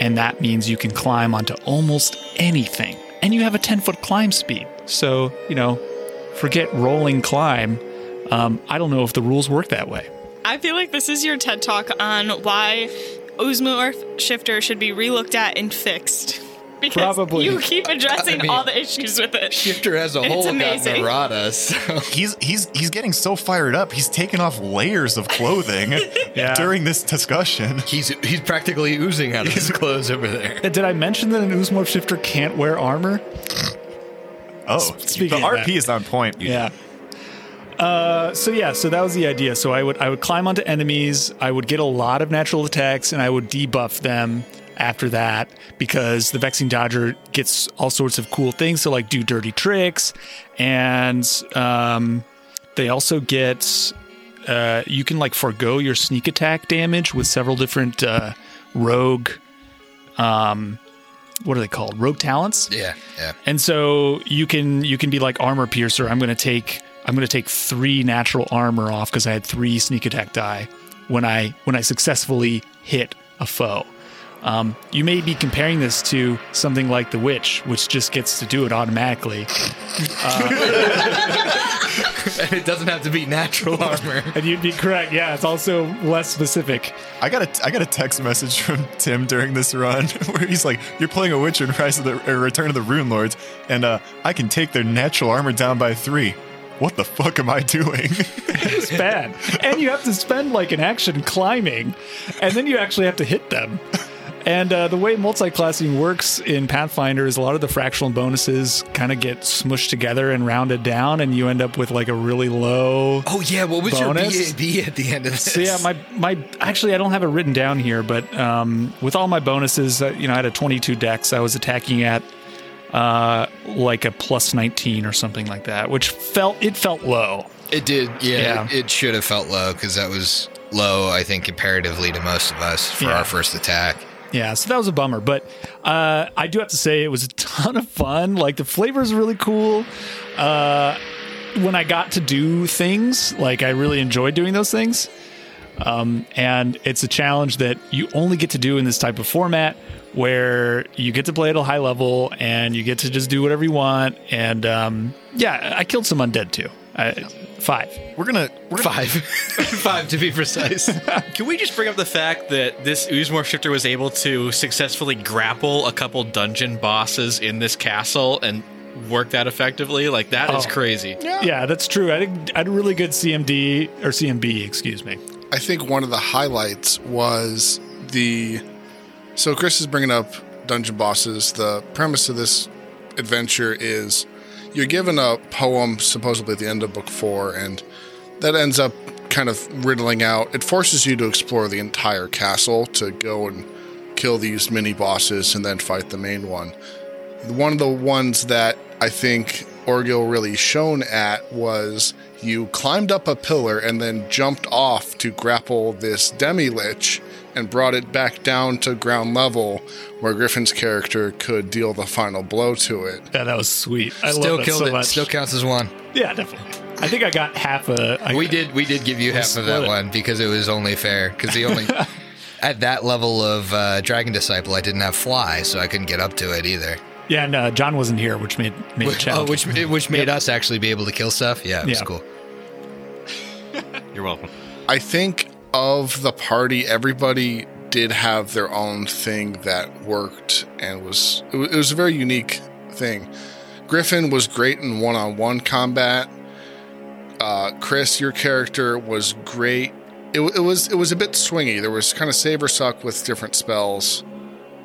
and that means you can climb onto almost anything. And you have a 10 foot climb speed. So, you know, forget rolling climb. Um, I don't know if the rules work that way. I feel like this is your TED talk on why Oozemorph Shifter should be relooked at and fixed. [laughs] Because Probably. you keep addressing I mean- all the issues with it. Shifter as a whole got amazing. Murata, so He's he's he's getting so fired up. He's taking off layers of clothing [laughs] Yeah. during this discussion. he's he's practically oozing out of his clothes over there. Did I mention that an Oozemorph shifter can't wear armor? Oh, speaking the of RP that. is on point. Yeah. Uh, so yeah, so that was the idea. So I would I would climb onto enemies. I would get a lot of natural attacks, and I would debuff them after that because the Vexing Dodger gets all sorts of cool things to like do dirty tricks, and um, they also get uh, you can like forego your sneak attack damage with several different uh, rogue. Um, what are they called? Rogue talents. Yeah, yeah. And so you can you can be like armor piercer. I'm going to take I'm going to take three natural armor off because I had three sneak attack die when I when I successfully hit a foe. Um, you may be comparing this to something like the witch, which just gets to do it automatically. And [laughs] it doesn't have to be natural armor. And you'd be correct. Yeah, it's also less specific. I got a I got a text message from Tim during this run [laughs] where he's like, "You're playing a witch in Rise of the Return of the Runelords, and uh, I can take their natural armor down by three. What the fuck am I doing? [laughs] It's bad. and you have to spend like an action climbing, and then you actually have to hit them. And uh, the way multi-classing works in Pathfinder is a lot of the fractional bonuses kind of get smushed together and rounded down, and you end up with like a really low. Oh yeah, what was Bonus? your BAB at the end of this? So yeah, my my actually I don't have it written down here, but um, with all my bonuses, uh, you know, I had a 22 dex. I was attacking at uh, like a plus 19 or something like that, which felt it felt low. It did, yeah. Yeah. It, it should have felt low because that was low, I think, comparatively to most of us for Yeah. our first attack. Yeah, so that was a bummer, but uh, I do have to say it was a [laughs] ton of fun. Like the flavors really cool. Uh, when I got to do things, like I really enjoyed doing those things. Um, and it's a challenge that you only get to do in this type of format where you get to play at a high level and you get to just do whatever you want. And um, yeah, I killed some undead too. I, five. we're gonna we're gonna, Five. [laughs] Five to be precise. [laughs] Can we just bring up the fact that this Oozemorph shifter was able to successfully grapple a couple dungeon bosses in this castle and work that effectively? Like that is Oh. crazy. Yeah, that's true. I think I had a really good CMD or CMB, excuse me. I think one of the highlights was the. So Chris is bringing up dungeon bosses. The premise of this adventure is you're given a poem supposedly at the end of book four, and that ends up kind of riddling out. It forces you to explore the entire castle to go and kill these mini bosses and then fight the main one. One of the ones that I think Orgil really shone at was you climbed up a pillar and then jumped off to grapple this demi lich and brought it back down to ground level where Griffin's character could deal the final blow to it. Yeah, that was sweet. I Still love that killed so it. much. Still counts as one. Yeah, definitely. I think I got half a. I, We did we did give you half of that it. one because it was only fair. Because the only [laughs] at that level of uh, Dragon Disciple, I didn't have fly, so I couldn't get up to it either. Yeah, and uh, John wasn't here, which made made it Which, oh, challenging. which which made us actually be able to kill stuff. Yeah, it was Yeah. cool. You're welcome. I think of the party, everybody did have their own thing that worked and was it was, a very unique thing. Griffin was great in one-on-one combat. Uh, Chris, your character was great it, it was it was a bit swingy. There was kind of save or suck with different spells,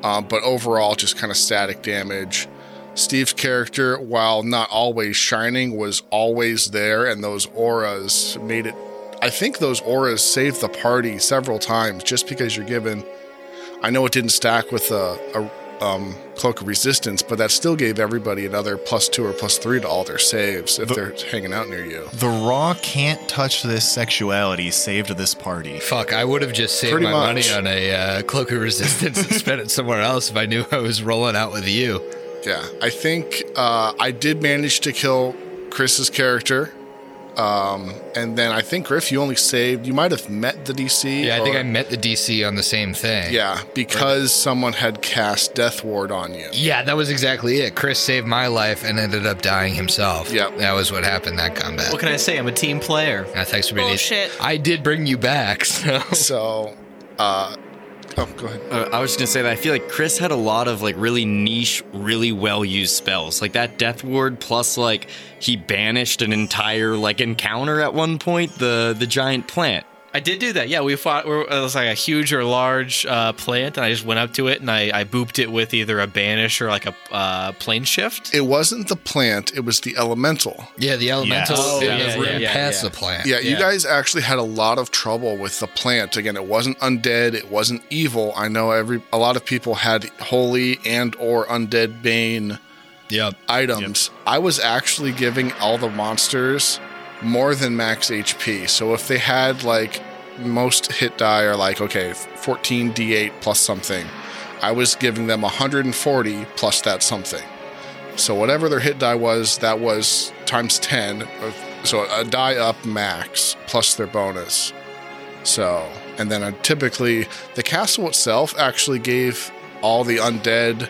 um, but overall just kind of static damage. Steve's character, while not always shining, was always there, and those auras made it. I think those auras saved the party several times just because you're given. I know it didn't stack with a, a um, cloak of resistance, but that still gave everybody another plus two or plus three to all their saves if they're hanging out near you. The raw can't touch this sexuality saved this party. Fuck, I would have just saved Pretty my much. money on a uh, cloak of resistance and spent it somewhere else if I knew I was rolling out with you. Yeah, I think uh, I did manage to kill Chris's character. Um, and then I think Griff, you only saved. You might have met the DC. Yeah, I think I met the DC on the same thing. Yeah, because someone had cast Death Ward on you. Yeah, that was exactly it. Chris saved my life and ended up dying himself. Yep. That was what happened that combat. What can I say? I'm a team player. Uh, thanks for being Bullshit. I did bring you back, [laughs] so So, uh, oh, go ahead. Uh, I was just gonna say that I feel like Chris had a lot of like really niche, really well used spells, like that Death Ward. Plus, like he banished an entire like encounter at one point, the the giant plant. I did do that. Yeah, we fought. It was like a huge or large uh, plant, and I just went up to it and I, I booped it with either a banish or like a uh, plane shift. It wasn't the plant; it was the elemental. yeah, the elemental Oh, yeah, yeah, ran yeah, past yeah. the plant. Yeah, you guys actually had a lot of trouble with the plant. Again, it wasn't undead; it wasn't evil. I know every a lot of people had holy and or undead bane Yep. items. I was actually giving all the monsters more than max HP. So if they had like most hit die are like okay, 14 d8 plus something, I was giving them 140 plus that something. So whatever their hit die was, that was times 10. So a die up max plus their bonus. So, and then uh, typically the castle itself actually gave all the undead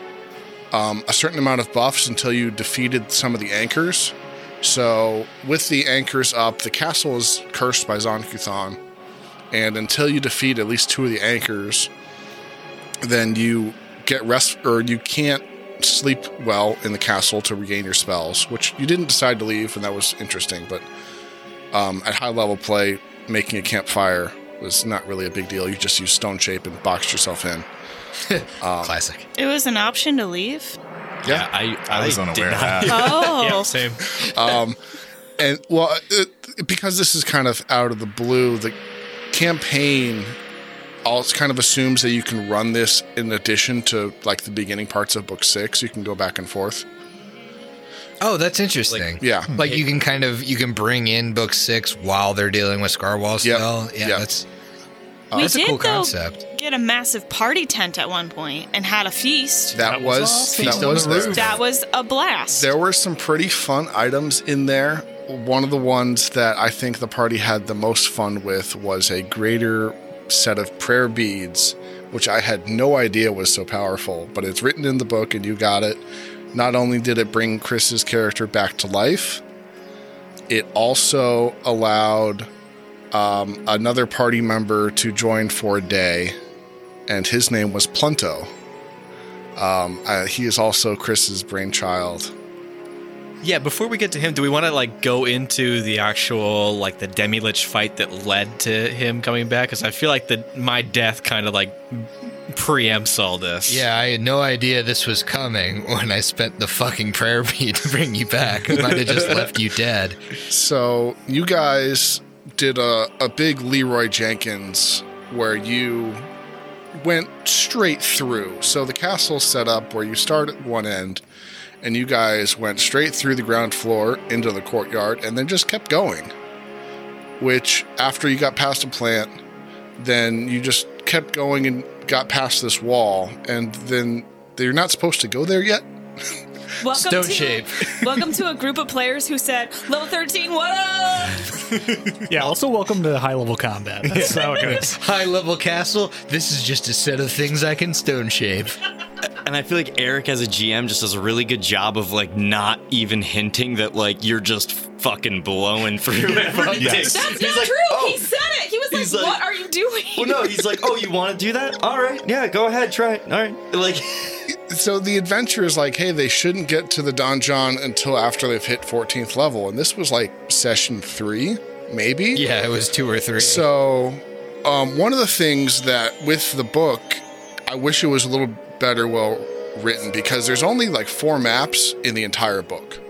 um, a certain amount of buffs until you defeated some of the anchors. So, with the anchors up, the castle is cursed by Zon-Kuthon. And until you defeat at least two of the anchors, then you get rest, or you can't sleep well in the castle to regain your spells, which you didn't decide to leave, and that was interesting. But um, at high level play, making a campfire was not really a big deal. You just use stone shape and boxed yourself in. [laughs] Classic. It was an option to leave. Yeah. I I was did unaware of not- that. Oh, [laughs] Yeah, same. Um, and well, it, because this is kind of out of the blue, the campaign also kind of assumes that you can run this in addition to like the beginning parts of book six. You can go back and forth. Oh, that's interesting. Yeah. Like you can kind of you can bring in book six while they're dealing with Scarwall Yep. still. Yeah, Yep. that's we that's a did cool though concept. Get a massive party tent at one point and had a feast. That, was, awesome. that Feast on was the there. Roof. That was a blast. There were some pretty fun items in there. One of the ones that I think the party had the most fun with was a greater set of prayer beads, which I had no idea was so powerful, but it's written in the book and you got it. Not only did it bring Chris's character back to life, it also allowed um, another party member to join for a day, and his name was Plunto. Um, uh, he is also Chris's brainchild. Yeah, before we get to him, do we want to like go into the actual like the Demi Lich fight that led to him coming back? Because I feel like the my death kind of like preempts all this. Yeah, I had no idea this was coming [laughs] when I spent the fucking prayer [laughs] bead to bring you back. I might have just left you dead. So you guys did a, a big Leroy Jenkins where you went straight through. So the castle set up where you start at one end and you guys went straight through the ground floor into the courtyard and then just kept going. Which after you got past a plant, then you just kept going and got past this wall and then you're not supposed to go there yet. [laughs] welcome Stone to, shape. [laughs] welcome to a group of players who said, level 13, what up? [laughs] Yeah, also welcome to high level combat. That's how it goes. [laughs] High level castle. This is just a set of things I can stone shape. And I feel like Eric as a GM just does a really good job of like not even hinting that like you're just fucking blowing through everything. Yes. That's He's not like, true. "Oh." He said it. He was like, He's like- what are you doing? Well, no, he's like, oh, you want to do that? All right, yeah, go ahead, try it. All right, like, so the adventure is like, hey, they shouldn't get to the donjon until after they've hit 14th level. And this was like session three, maybe? Yeah, it was two or three. So um, one of the things that with the book, I wish it was a little better well written because there's only like four maps in the entire book.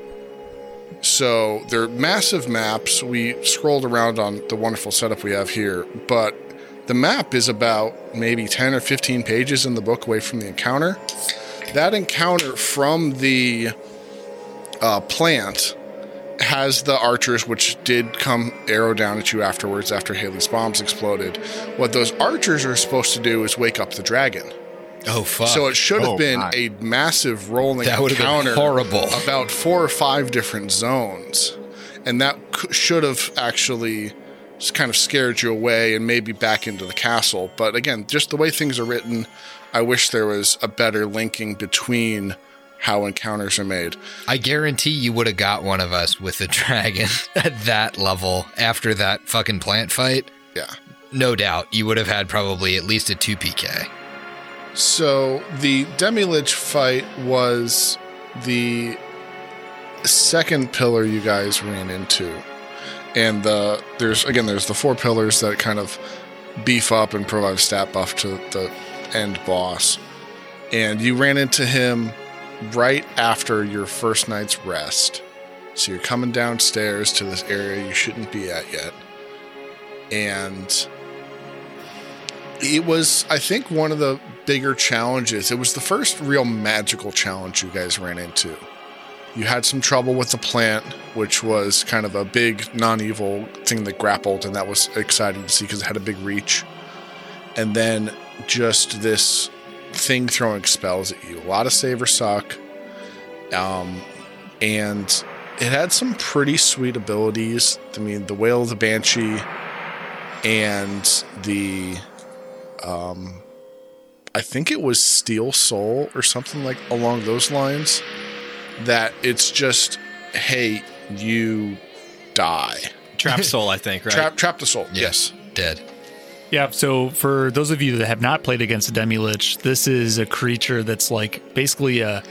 So they're massive maps. We scrolled around on the wonderful setup we have here, but the map is about maybe 10 or 15 pages in the book away from the encounter. That encounter from the uh, plant has the archers, which did come arrow down at you afterwards after Haley's bombs exploded. What those archers are supposed to do is wake up the dragon. Oh fuck! So it should have Oh, been my. a massive rolling That would have been encounter horrible. about four or five different zones, and that c- should have actually kind of scared you away and maybe back into the castle. But again, just the way things are written, I wish there was a better linking between how encounters are made. I guarantee you would have got one of us with the dragon [laughs] at that level after that fucking plant fight. Yeah. No doubt, you would have had probably at least a TPK. So the Demilich fight was the second pillar you guys ran into. And the there's again there's the four pillars that kind of beef up and provide a stat buff to the end boss. And you ran into him right after your first night's rest. So you're coming downstairs to this area you shouldn't be at yet. And it was i think one of the bigger challenges it was the first real magical challenge you guys ran into you had some trouble with the plant which was kind of a big non-evil thing that grappled and that was exciting to see because it had a big reach and then just this thing throwing spells at you a lot of save or suck um, and it had some pretty sweet abilities i mean the wail of the banshee and the um, I think it was Steel Soul or something like along those lines. That it's just, hey, you die. Trap Soul, I think, right? Trap, trap the soul. Yes. Dead. Yeah, so for those of you that have not played against a Demi-Lich, this is a creature that's like basically a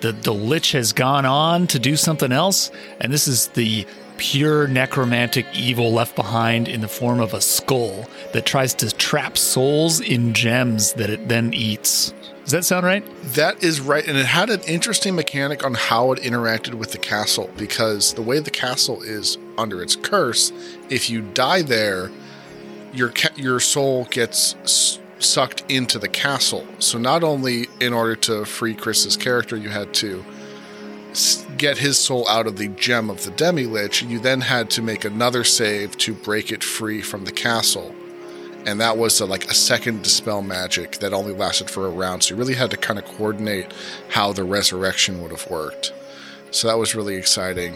the, the lich has gone on to do something else, and this is the pure necromantic evil left behind in the form of a skull that tries to trap souls in gems that it then eats. Does that sound right? That is right, and it had an interesting mechanic on how it interacted with the castle because the way the castle is under its curse, if you die there, your ca- your soul gets s- sucked into the castle. So not only in order to free Chris's character, you had to s- get his soul out of the gem of the demi lich. You then had to make another save to break it free from the castle and that was a, like a second dispel magic that only lasted for a round. So you really had to kind of coordinate how the resurrection would have worked. So that was really exciting.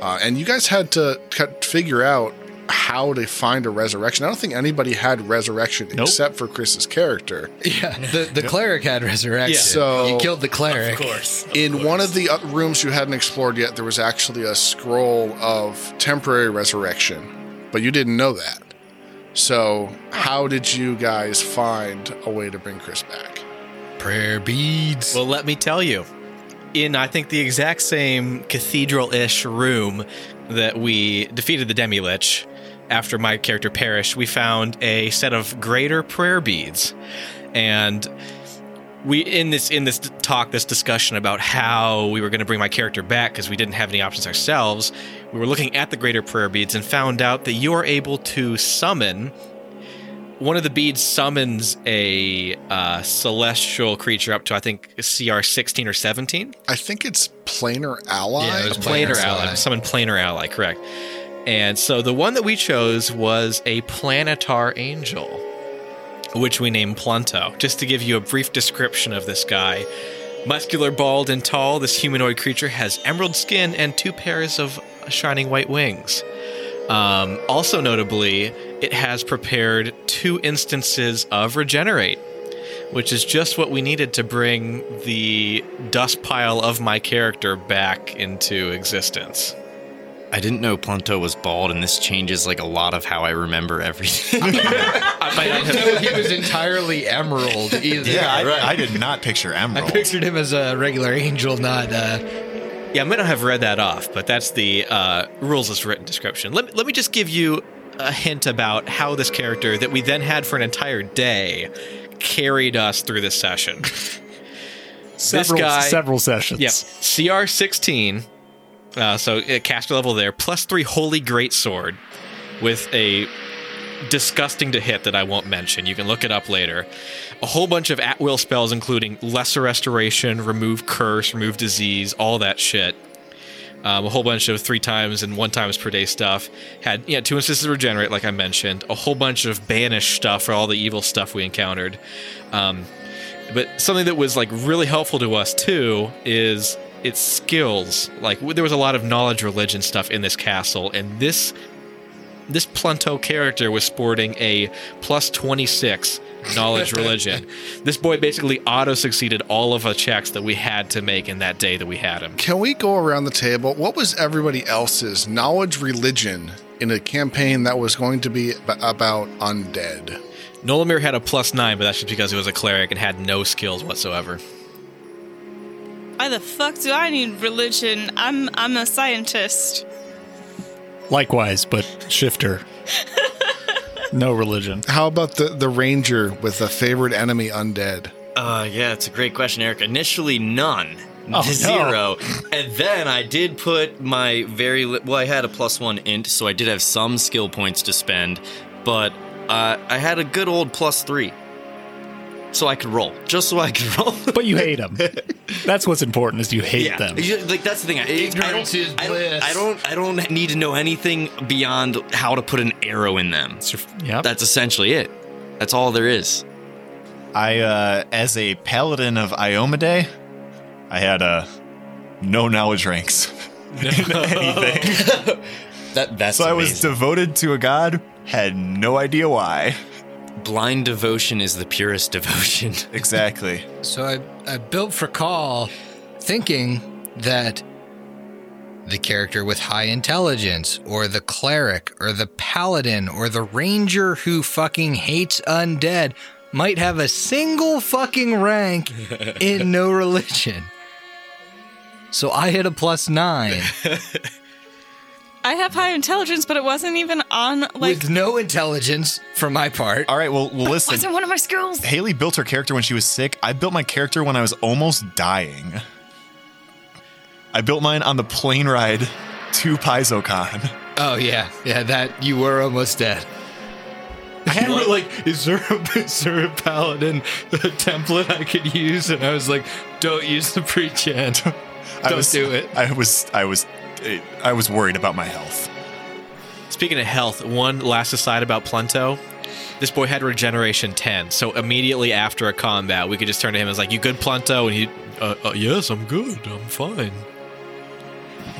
Uh, and you guys had to cut, figure out how to find a resurrection. I don't think anybody had resurrection Nope. except for Chris's character. Yeah, the, the cleric had resurrection. So- you killed the cleric. Of course. In one of the uh, rooms you hadn't explored yet, there was actually a scroll of temporary resurrection, but you didn't know that. So, how did you guys find a way to bring Chris back? Prayer beads. Well, let me tell you. In, I think, the exact same cathedral ish room that we defeated the Demi Lich after my character perished, we found a set of greater prayer beads. And we in this in this talk this discussion about how we were going to bring my character back because we didn't have any options ourselves we were looking at the greater prayer beads and found out that you are able to summon one of the beads summons a uh, celestial creature up to i think cr 16 or 17 I think it's planar ally. Yeah, it was planar Planar ally ally. summon planar ally correct and so the one that we chose was a planetar angel which we named Plunto. Just to give you a brief description of this guy. Muscular, bald, and tall, this humanoid creature has emerald skin and two pairs of shining white wings. Um, also, notably, it has prepared two instances of Regenerate, which is just what we needed to bring the dust pile of my character back into existence. I didn't know Plunto was bald, and this changes like a lot of how I remember everything. [laughs] I didn't know he was entirely emerald either. Yeah, I, I did not picture Emerald. I pictured him as a regular angel, not uh Yeah, I might not have read that off, but that's the uh, rules as written description. Let, let me just give you a hint about how this character that we then had for an entire day carried us through this session. Several, guy- several sessions. Yep. CR 16. Uh, so uh, caster level there. Plus three Holy Great Sword with a disgusting to hit that I won't mention. You can look it up later. A whole bunch of at will spells, including Lesser Restoration, Remove Curse, Remove Disease, all that shit. Um, a whole bunch of three times and one times per day stuff. Had yeah, two instances regenerate, like I mentioned. A whole bunch of banish stuff for all the evil stuff we encountered. Um, but something that was like really helpful to us too is its skills. Like there was a lot of knowledge religion stuff in this castle, and this this Plunto character was sporting a plus twenty six knowledge [laughs] religion. This boy basically auto succeeded all of the checks that we had to make in that day that we had him. Can we go around the table? What was everybody else's knowledge religion in a campaign that was going to be ab- about undead? Nolamir had a plus nine, but that's just because he was a cleric and had no skills whatsoever. Why the fuck do I need religion? I'm I'm a scientist. Likewise, but shifter. no religion. How about the, the ranger with a favorite enemy undead? Uh, yeah, it's a great question, Eric. Initially, none. Oh, no. Zero. And then I did put my very li- well. I had a plus one int, so I did have some skill points to spend, but uh, I had a good old plus three, so I could roll, just so I could [laughs] roll. But you hate them. That's what's important is you hate them. You- Like that's the thing. I, I Ignorance don't, is I don't, bliss. I don't. I don't need to know anything beyond how to put an arrow in them. Yep. That's essentially it. That's all there is. I, uh, as a paladin of Iomedae, I had uh, no knowledge ranks in [laughs] anything. [laughs] That that's So I was devoted to a god, had no idea why. Blind devotion is the purest devotion. [laughs] Exactly. So I, I built for call thinking that the character with high intelligence, or the cleric, or the paladin, or the ranger who fucking hates undead might have a single fucking rank in [laughs] no religion. So I hit a plus nine [laughs] I have high intelligence, but it wasn't even on like with no intelligence for my part. All right, well, well listen. wasn't one of my skills. Haley built her character when she was sick. I built my character when I was almost dying. I built mine on the plane ride to PaizoCon. Oh yeah, yeah, that you were almost dead. You were like, is there a, is there a paladin template I could use? And I was like, don't use the pre-gen. I Don't was, do it. I was, I was, I was worried about my health. Speaking of health, one last aside about Plunto. This boy had regeneration 10, so immediately after a combat, we could just turn to him and was like, You good, Plunto? And he, uh, uh, Yes, I'm good. I'm fine.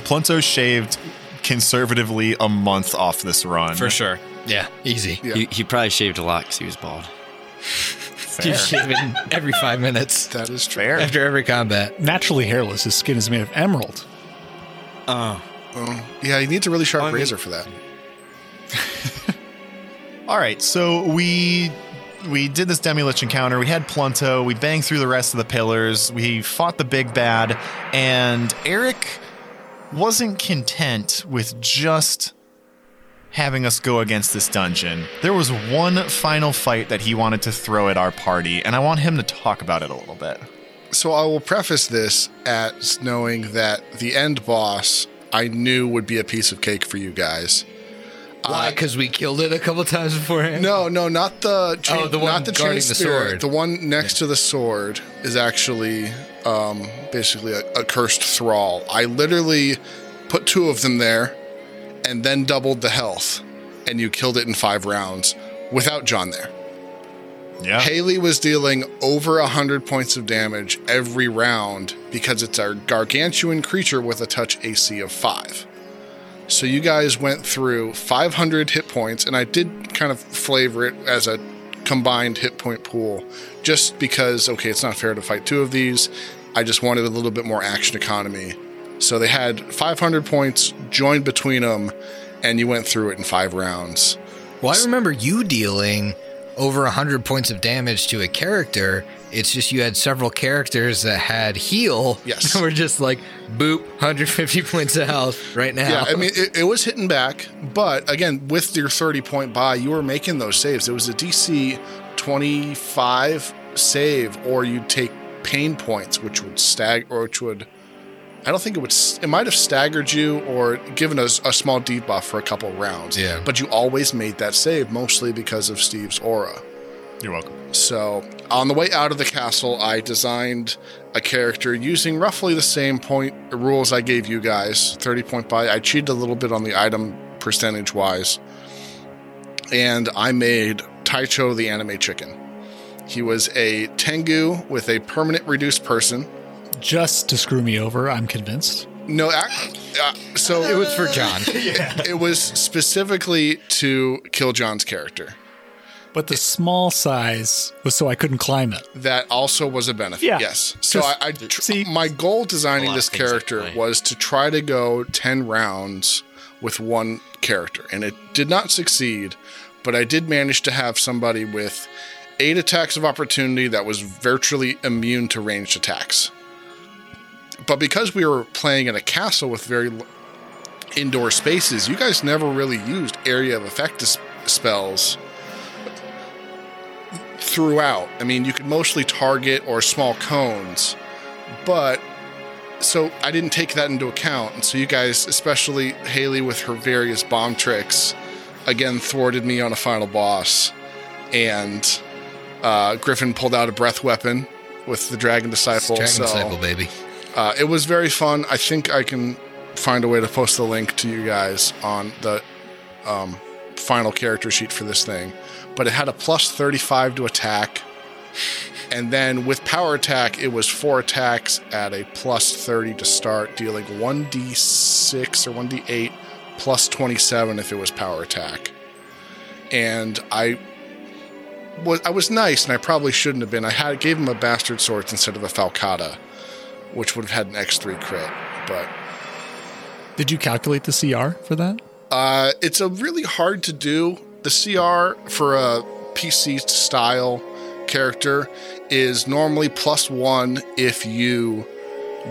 Plunto shaved conservatively a month off this run. For sure. Yeah, easy. Yeah. He, he probably shaved a lot because he was bald. You shave it every five minutes That is true. Fair. after every combat. Naturally hairless, his skin is made of emerald. Oh, yeah, you need a really sharp I mean- razor for that. [laughs] All right, so we we did this Demilich encounter. We had Plunto. We banged through the rest of the pillars. We fought the big bad, and Eric wasn't content with just having us go against this dungeon. There was one final fight that he wanted to throw at our party, and I want him to talk about it a little bit. So I will preface this as knowing that the end boss I knew would be a piece of cake for you guys. Why? Because we killed it a couple times beforehand. No, no, not the Oh, the one not the guarding the spirit. sword. The one next to the sword is actually um, basically a, a cursed thrall. I literally put two of them there, and then doubled the health, and you killed it in five rounds without John there. Yeah. Haley was dealing over a hundred points of damage every round because it's a gargantuan creature with a touch AC of five. So you guys went through 500 hit points, and I did kind of flavor it as a combined hit point pool, just because okay, it's not fair to fight two of these. I just wanted a little bit more action economy. So they had 500 points joined between them, and you went through it in five rounds. Well, I remember you dealing over 100 points of damage to a character It's just you had several characters that had heal. Yes. [laughs] We're just like, boop, 150 [laughs] points of health right now. Yeah, I mean, it, it was hitting back, but again, with your 30 point buy, you were making those saves. It was a DC 25 save, or you'd take pain points, which would stag, or which would, I don't think it would, it might have staggered you or given us a, small debuff for a couple rounds. Yeah. But you always made that save, mostly because of Steve's aura. You're welcome. So, on the way out of the castle, I designed a character using roughly the same point rules I gave you guys 30 point buy. I cheated a little bit on the item percentage wise. And I made Taicho the anime chicken. He was a Tengu with a permanent reduced person. Just to screw me over, I'm convinced. No, ac- uh, so it was for John. [laughs] it was specifically to kill John's character. But the small size was so I couldn't climb it. That also was a benefit. Yeah. Yes. So I, I tr- see- my goal designing this of things at character was to try to go ten rounds with one character, and it did not succeed. But I did manage to have somebody with eight attacks of opportunity that was virtually immune to ranged attacks. But because we were playing in a castle with very l- indoor spaces, you guys never really used area of effect spells throughout. I mean, you could mostly target or small cones, but so I didn't take that into account. And so you guys, especially Haley with her various bomb tricks, again thwarted me on a final boss. And uh, Griffin pulled out a breath weapon with the Dragon Disciple. Dragon so Disciple, baby. Uh, it was very fun. I think I can find a way to post the link to you guys on the um, final character sheet for this thing. But it had a plus 35 to attack. And then with power attack, it was four attacks at a plus 30 to start, dealing 1d6 or 1d8 plus 27 if it was power attack. And I was I was nice, and I probably shouldn't have been. I had gave him a bastard sword instead of a falcata which would have had an X3 crit. But Did you calculate the CR for that? uh, it's a really hard to do. The CR for a PC style character is normally plus one if you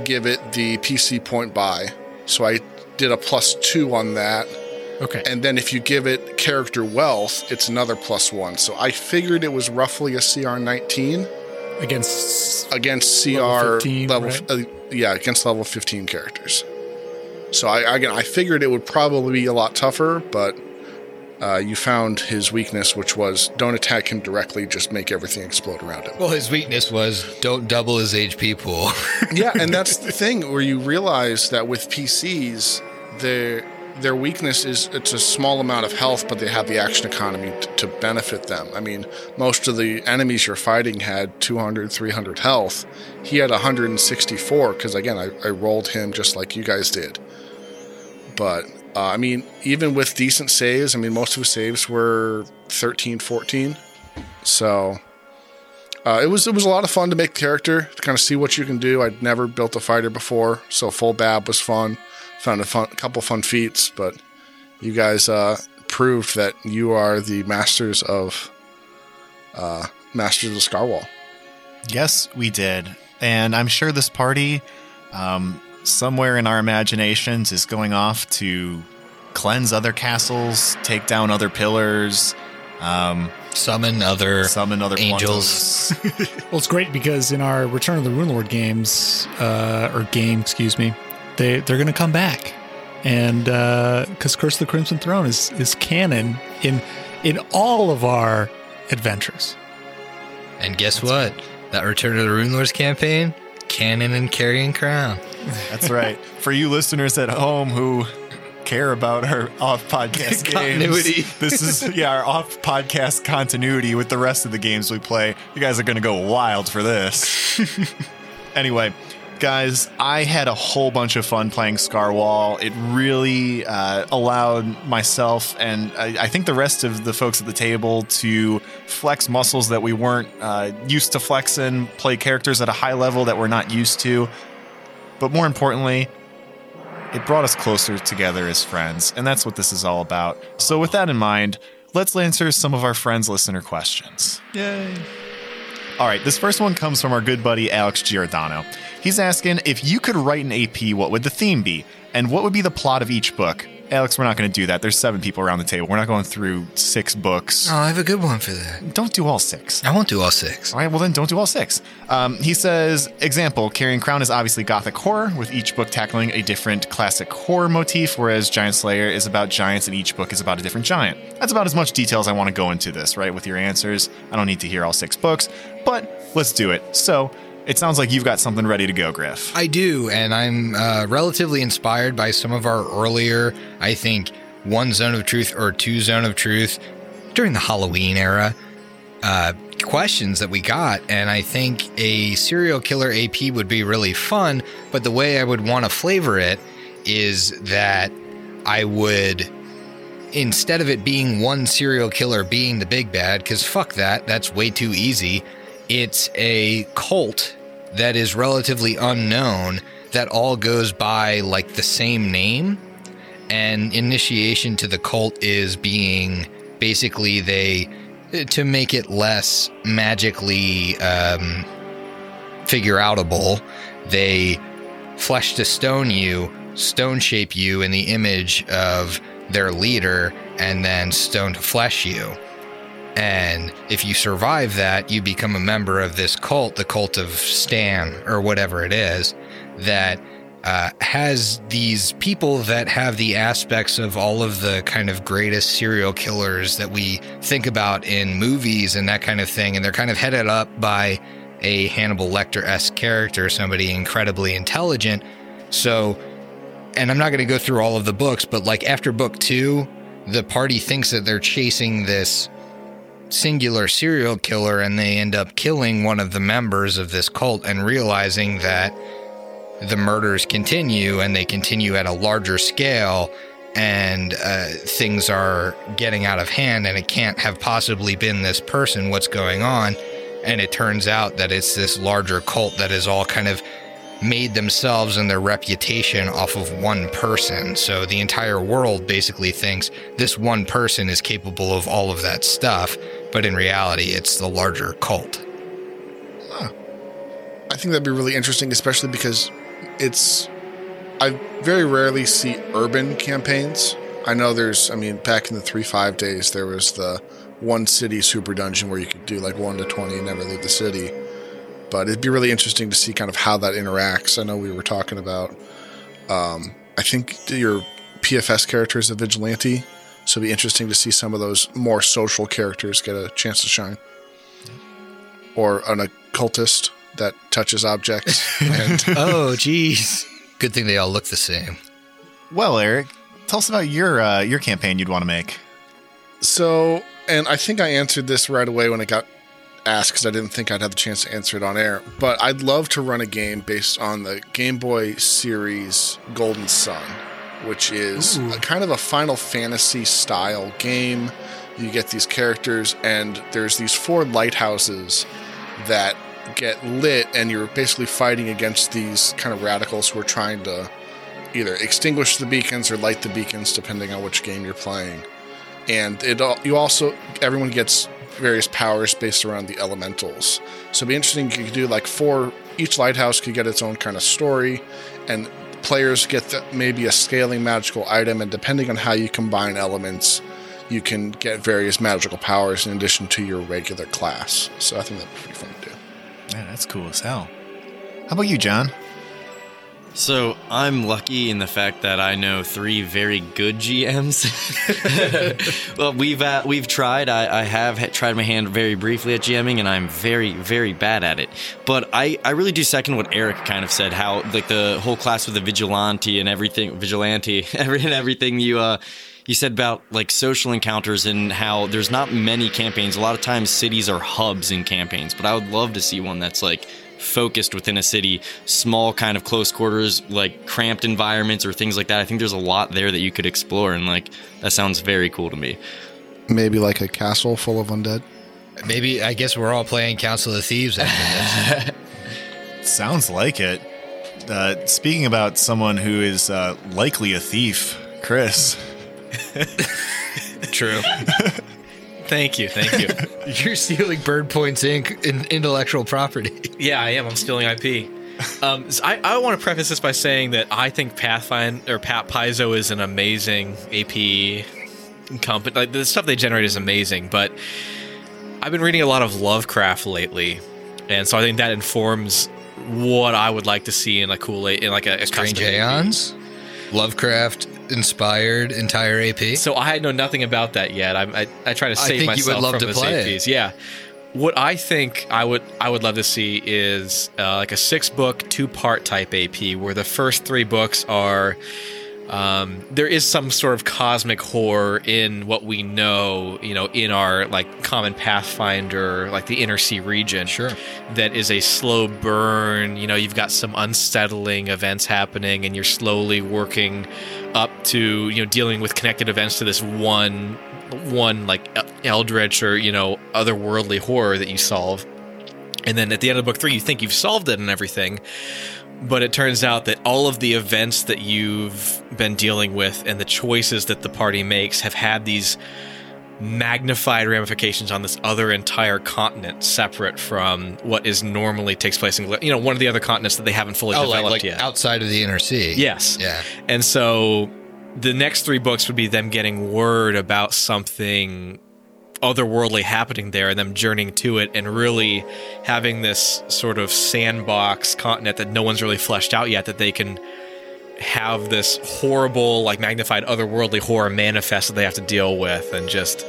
give it the PC point buy. So I did a plus two on that. Okay. And then if you give it character wealth, it's another plus one. So I figured it was roughly a CR 19 Against against CR Level 15, level, right? uh, yeah, against level 15 characters. So I again, I figured it would probably be a lot tougher, but uh, you found his weakness, which was don't attack him directly, just make everything explode around him. Well, his weakness was don't double his HP pool. [laughs] yeah, and that's the thing where you realize that with PCs, their their weakness is it's a small amount of health, but they have the action economy t- to benefit them. I mean, most of the enemies you're fighting had 200, 300 health. He had 164 because again, I, I rolled him just like you guys did. But uh, I mean, even with decent saves, I mean, most of his saves were 13, 14. So uh, it was it was a lot of fun to make the character to kind of see what you can do. I'd never built a fighter before, so full bab was fun. Found a fun, couple fun feats, but you guys uh, proved that you are the masters of uh, masters of the Scarwall. Yes, we did. And I'm sure this party, um, somewhere in our imaginations, is going off to cleanse other castles, take down other pillars, um, Summon other summon other Angels. [laughs] Well, it's great because in our Return of the Runelord games, uh, or game, excuse me, they they're going to come back, and uh, because Curse of the Crimson Throne is is canon in in all of our adventures. And guess what? That Return to the Runelords campaign, canon and Carrion Crown. That's right. [laughs] For you listeners at home who care about our off podcast [laughs] Continuity. games, this is yeah our off podcast continuity with the rest of the games we play. You guys are going to go wild for this. [laughs] anyway, guys, I had a whole bunch of fun playing Scarwall. It really uh, allowed myself and I, I think the rest of the folks at the table to flex muscles that we weren't uh, used to flexing, play characters at a high level that we're not used to. But more importantly, it brought us closer together as friends, and that's what this is all about. So, with that in mind, let's answer some of our friends' listener questions. Yay! All right, this first one comes from our good buddy Alex Giordano. He's asking if you could write an AP, what would the theme be? And what would be the plot of each book? Alex, we're not going to do that. There's seven people around the table. We're not going through six books. Oh, I have a good one for that. Don't do all six. I won't do all six. All right, well then don't do all six. Um, he says, example, Carrion Crown is obviously gothic horror, with each book tackling a different classic horror motif, whereas Giantslayer is about giants and each book is about a different giant. That's about as much detail as I want to go into this, right, with your answers. I don't need to hear all six books, but let's do it. So, it sounds like you've got something ready to go, Griff. I do, and I'm uh, relatively inspired by some of our earlier, I think, one zone of truth or two zone of truth during the Halloween era uh, questions that we got. And I think a serial killer AP would be really fun, but the way I would want to flavor it is that I would. Instead of it being one serial killer being the big bad, because fuck that, that's way too easy. It's a cult that is relatively unknown that all goes by like the same name. And initiation to the cult is being basically they to make it less magically um, figure outable they flesh to stone you stone shape you in the image of their leader and then stone to flesh you and if you survive that, you become a member of this cult, the cult of Stan or whatever it is, that uh, has these people that have the aspects of all of the kind of greatest serial killers that we think about in movies and that kind of thing. And they're kind of headed up by a Hannibal Lecter esque character, somebody incredibly intelligent. So, and I'm not going to go through all of the books, but like after book two, the party thinks that they're chasing this singular serial killer and they end up killing one of the members of this cult and realizing that the murders continue and they continue at a larger scale and uh, things are getting out of hand and it can't have possibly been this person what's going on and it turns out that it's this larger cult that is all kind of made themselves and their reputation off of one person. So the entire world basically thinks this one person is capable of all of that stuff, but in reality, it's the larger cult. I think that'd be really interesting, especially because it's. I very rarely see urban campaigns. I know there's, I mean, back in the 3 5 days, there was the one city super dungeon where you could do like 1 to 20 and never leave the city. But it'd be really interesting to see kind of how that interacts. I know we were talking about, um, I think your PFS character is a vigilante. So it'd be interesting to see some of those more social characters get a chance to shine. Or an occultist that touches objects. and [laughs] [laughs] oh, geez. Good thing they all look the same. Well, Eric, tell us about your uh, your campaign you'd want to make. So, and I think I answered this right away when it got asked because I didn't think I'd have the chance to answer it on air. But I'd love to run a game based on the Game Boy series Golden Sun, which is a kind of a Final Fantasy style game. You get these characters, and there's these four lighthouses that get lit, and you're basically fighting against these kind of radicals who are trying to either extinguish the beacons or light the beacons, depending on which game you're playing. And it all, you also everyone gets various powers based around the elementals. So it'd be interesting. You could do like four. Each lighthouse could get its own kind of story, and players get the, maybe a scaling magical item. And depending on how you combine elements, you can get various magical powers in addition to your regular class. So I think that'd be pretty fun to do. Yeah, that's cool as hell. How about you, John? So I'm lucky in the fact that I know three very good GMs. [laughs] well, we've uh, we've tried. I, I have ha- tried my hand very briefly at GMing, and I'm very very bad at it. But I, I really do second what Eric kind of said. How like the whole class with the vigilante and everything, vigilante, [laughs] every and everything you uh you said about like social encounters and how there's not many campaigns. A lot of times cities are hubs in campaigns, but I would love to see one that's like focused within a city, small kind of close quarters, like cramped environments or things like that. I think there's a lot there that you could explore, and like that sounds very cool to me. Maybe like a castle full of undead. Maybe I guess we're all playing Council of Thieves after this. [laughs] Sounds like it. Uh, speaking about someone who is uh, likely a thief, Chris. True. [laughs] Thank you, thank you. [laughs] You're stealing Bird Point's Inc. In intellectual property. [laughs] yeah, I am. I'm stealing IP. Um, so I, I want to preface this by saying that I think Pathfinder or Pat Paizo is an amazing AP company. Like the stuff they generate is amazing, but I've been reading a lot of Lovecraft lately, and so I think that informs what I would like to see in a cool in like a, a Strange. Aeons, Lovecraft inspired entire AP. So I know nothing about that yet. I I, I try to save think you would myself love from to those play it. Yeah. What I think I would I would love to see is uh, like a six book two part type AP where the first three books are um, there is some sort of cosmic horror in what we know, you know, in our like common Pathfinder, like the inner sea region. Sure. That is a slow burn. You know, you've got some unsettling events happening, and you're slowly working up to you know dealing with connected events to this one one like eldritch or you know otherworldly horror that you solve. And then at the end of book three, you think you've solved it and everything, but it turns out that all of the events that you've been dealing with and the choices that the party makes have had these magnified ramifications on this other entire continent separate from what is normally takes place in you know one of the other continents that they haven't fully Oh, developed like, like yet outside of the inner sea. yes Yeah. and so the next three books would be them getting word about something otherworldly happening there and them journeying to it and really having this sort of sandbox continent that no one's really fleshed out yet that they can have this horrible like magnified otherworldly horror manifest that they have to deal with and just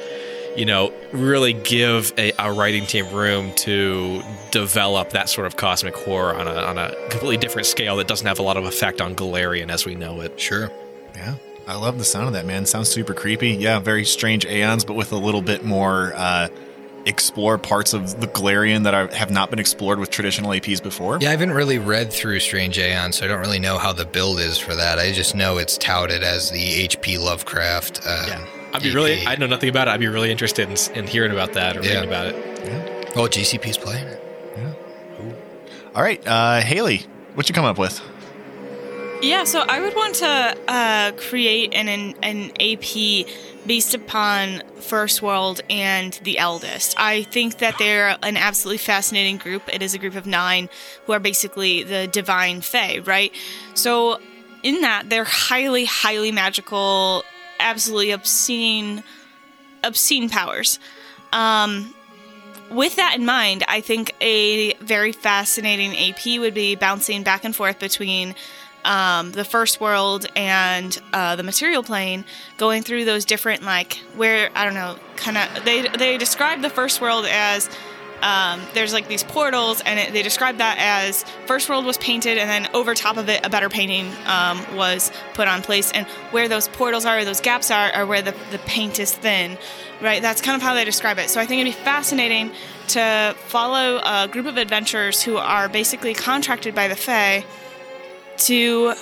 you know really give a, a writing team room to develop that sort of cosmic horror on a, on a completely different scale that doesn't have a lot of effect on Golarion as we know it Sure. Yeah. I love the sound of that, man. Sounds super creepy. Yeah, very strange aeons, but with a little bit more uh, explore parts of the Golarion that are, have not been explored with traditional APs before. Yeah, I haven't really read through Strange Aeon, so I don't really know how the build is for that. I just know it's touted as the HP Lovecraft. Uh, Yeah. I'd be EP. really, I know nothing about it. I'd be really interested in, in hearing about that or Yeah. reading about it. Oh, GCP's playing it. yeah All right, uh, Haley, what you come up with? Yeah, so I would want to uh, create an, an AP based upon First World and The Eldest. I think that they're an absolutely fascinating group. It is a group of nine who are basically the divine fae, right? So in that, they're highly, highly magical, absolutely obscene, obscene powers. Um, with that in mind, I think a very fascinating AP would be bouncing back and forth between um, the first world and uh, the material plane, going through those different like where I don't know, kind of they they describe the first world as. Um, there's like these portals, and it, they describe that as first world was painted, and then over top of it, a better painting um, was put on place. And where those portals are, or those gaps are, are where the, the paint is thin, right? That's kind of how they describe it. So I think it'd be fascinating to follow a group of adventurers who are basically contracted by the Fae to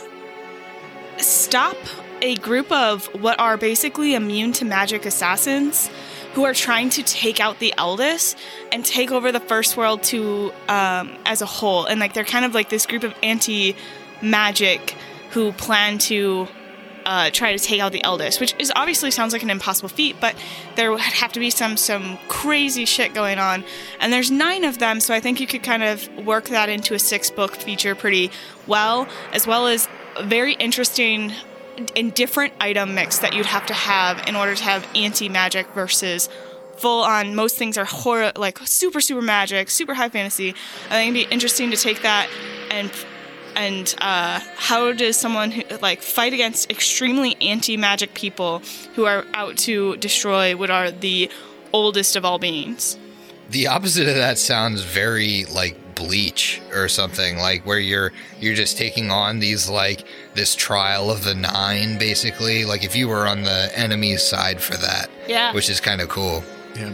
stop a group of what are basically immune to magic assassins who are trying to take out the eldest and take over the first world to um, as a whole. And like they're kind of like this group of anti magic who plan to uh, try to take out the eldest which is obviously sounds like an impossible feat but there would have to be some some crazy shit going on. And there's nine of them so i think you could kind of work that into a six book feature pretty well as well as a very interesting and different item mix that you'd have to have in order to have anti magic versus full on most things are horror like super super magic super high fantasy. I think it'd be interesting to take that and and uh, how does someone who like fight against extremely anti-magic people who are out to destroy what are the oldest of all beings The opposite of that sounds very like bleach or something like where you're you're just taking on these like this trial of the nine basically like if you were on the enemy side for that Yeah. which is kind of cool Yeah.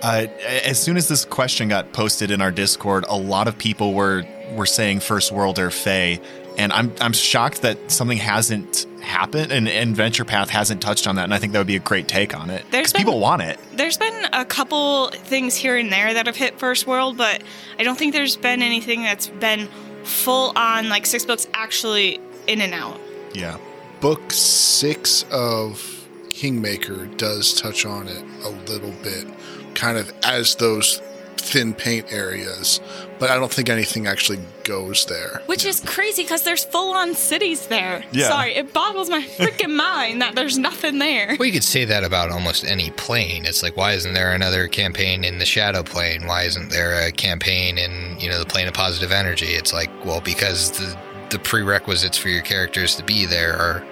Uh, as soon as this question got posted in our Discord, a lot of people were were saying First World or Fae, and I'm I'm shocked that something hasn't happened and, and Venture Path hasn't touched on that, and I think that would be a great take on it. There's 'Cause people been- want it. there's been a couple things here and there that have hit first world but i don't think there's been anything that's been full on like six books actually in and out Yeah. Book six of Kingmaker does touch on it a little bit, kind of as those thin paint areas, but I don't think anything actually goes there. Which is crazy because there's full on cities there. Yeah. Sorry, it boggles my freaking [laughs] mind that there's nothing there. Well, you could say that about almost any plane. It's like, why isn't there another campaign in the shadow plane? Why isn't there a campaign in, you know, the plane of positive energy? It's like, well, because the the prerequisites for your characters to be there are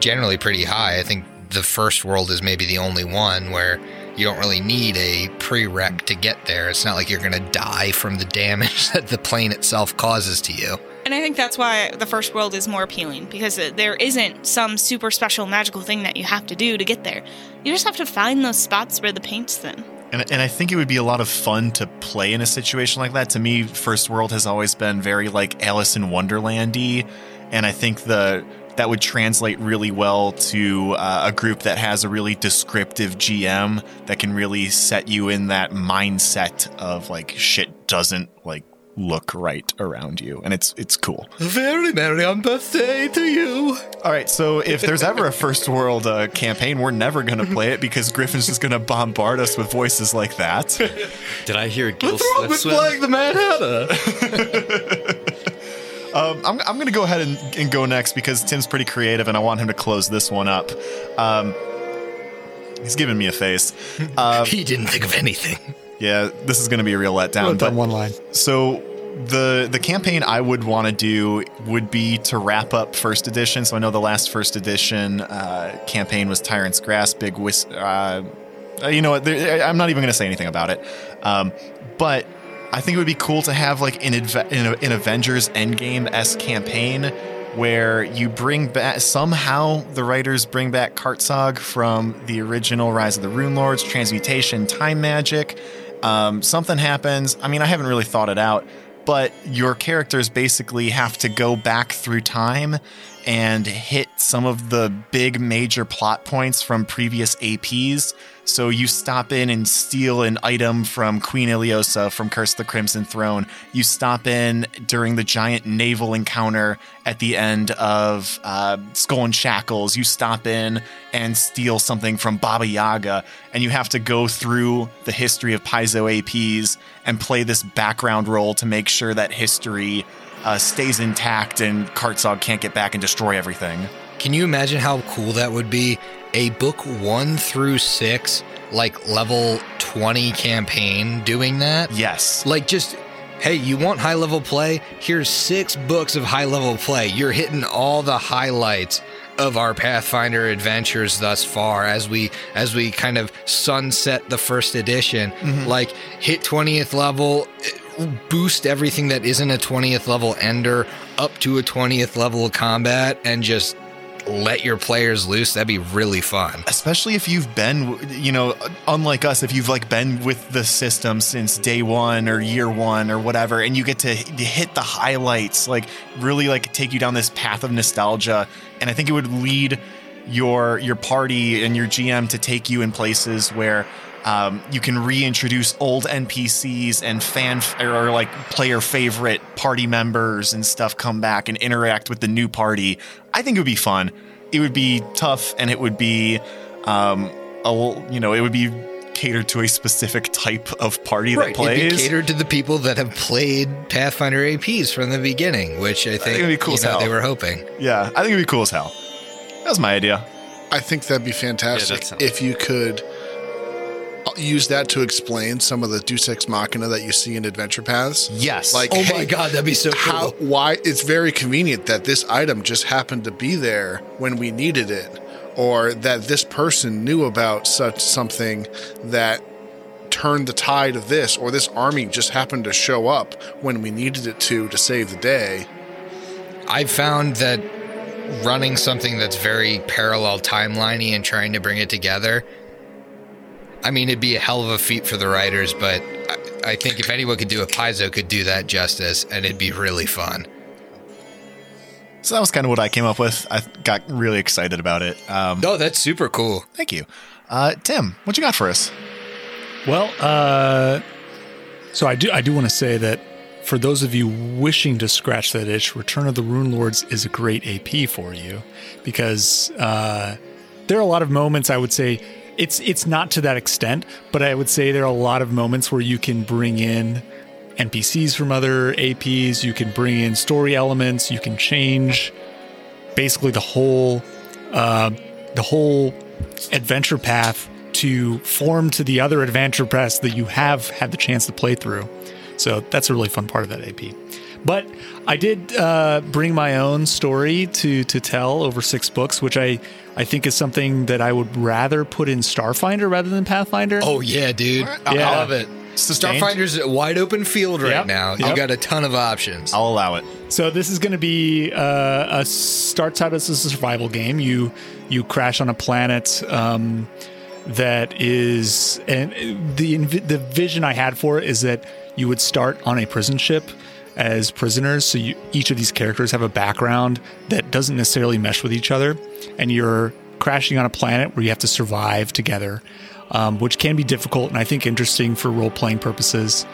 generally pretty high. I think the first world is maybe the only one where you don't really need a prereq to get there. It's not like you're going to die from the damage [laughs] that the plane itself causes to you. And I think that's why the first world is more appealing because there isn't some super special magical thing that you have to do to get there. You just have to find those spots where the paint's thin. And, and I think it would be a lot of fun to play in a situation like that. To me, First World has always been very like Alice in Wonderlandy, and I think the that would translate really well to uh, a group that has a really descriptive GM that can really set you in that mindset of like shit doesn't like look right around you, and it's it's cool. Very merry on birthday to you. All right, so if there's ever a First World uh, campaign, we're never going to play it because Griffin's just going to bombard us with voices like that. Did I hear a gill What's wrong slip with swim? playing the Mad Hatter? [laughs] Um, I'm, I'm going to go ahead and, and go next because Tim's pretty creative and I want him to close this one up. Um, he's giving me a face. Uh, [laughs] he didn't think of anything. yeah, this is going to be a real letdown. But one line. so the the campaign I would want to do would be to wrap up first edition. So I know the last first edition uh, campaign was Tyrant's Grasp, Big Whis. Uh, uh, you know what? I'm not even going to say anything about it. Um, but I think it would be cool to have like an, an, Avengers Endgame s campaign where you bring back somehow the writers bring back Karzoug from the original Rise of the Runelords, transmutation, time magic. Um, something happens. I mean, I haven't really thought it out, but your characters basically have to go back through time and hit some of the big major plot points from previous APs. So you stop in and steal an item from Queen Ileosa from Curse the Crimson Throne. You stop in during the giant naval encounter at the end of uh, Skull and Shackles. You stop in and steal something from Baba Yaga, and you have to go through the history of Paizo APs and play this background role to make sure that history uh, stays intact and Karzoug can't get back and destroy everything. Can you imagine how cool that would be? A book one through six, like level 20 campaign doing that? Yes. Like, just, hey, you want high level play? Here's six books of high level play. You're hitting all the highlights of our Pathfinder adventures thus far as we as we kind of sunset the first edition. Like hit 20th level, boost everything that isn't a 20th level ender up to a 20th level combat and just let your players loose. That'd be really fun. especially if you've been you know unlike us if you've like been with the system since day one or year one or whatever and you get to hit the highlights like really like take you down this path of nostalgia and i think it would lead your your party and your gm to take you in places where um, you can reintroduce old NPCs and fan or like player favorite party members and stuff come back and interact with the new party. I think it would be fun. It would be tough and it would be, um, a, you know, it would be catered to a specific type of party that It'd be plays. catered to the people that have played Pathfinder APs from the beginning, which I think, it'd be cool you as know, hell. they were hoping. yeah, I think it'd be cool as hell. That was my idea. I think that'd be fantastic that sounds- if you could use that to explain some of the Deus Ex Machina that you see in Adventure Paths. Yes. Like, Oh hey, my god, that'd be so how cool. why it's very convenient that this item just happened to be there when we needed it or that this person knew about such something that turned the tide of this or this army just happened to show up when we needed it to to save the day I've found that running something that's very parallel timeliney and trying to bring it together. I mean, it'd be a hell of a feat for the writers, but I, I think if anyone could do it, Paizo could do that justice, and it'd be really fun. so that was kind of what I came up with. I got really excited about it. Um, Oh, that's super cool. Thank you. Uh, Tim, what you got for us? Well, uh, so I do I do want to say that for those of you wishing to scratch that itch, Return of the Runelords is a great AP for you because uh, there are a lot of moments I would say it's it's not to that extent, but I would say there are a lot of moments where you can bring in NPCs from other APs, you can bring in story elements, you can change basically the whole uh, the whole adventure path to form to the other adventure paths that you have had the chance to play through. So that's a really fun part of that AP. But I did uh, bring my own story to to tell over six books, which I I think is something that I would rather put in Starfinder rather than Pathfinder. Oh yeah, dude. I Yeah. love it. So Starfinder's a wide open field right Yep. now. You Yep. got a ton of options. I'll allow it. So this is going to be uh, a starts out as a survival game. You you crash on a planet um, that is, and the the vision I had for it is that you would start on a prison ship as prisoners. So you, each of these characters have a background that doesn't necessarily mesh with each other, and you're crashing on a planet where you have to survive together, um, which can be difficult and I think interesting for role playing purposes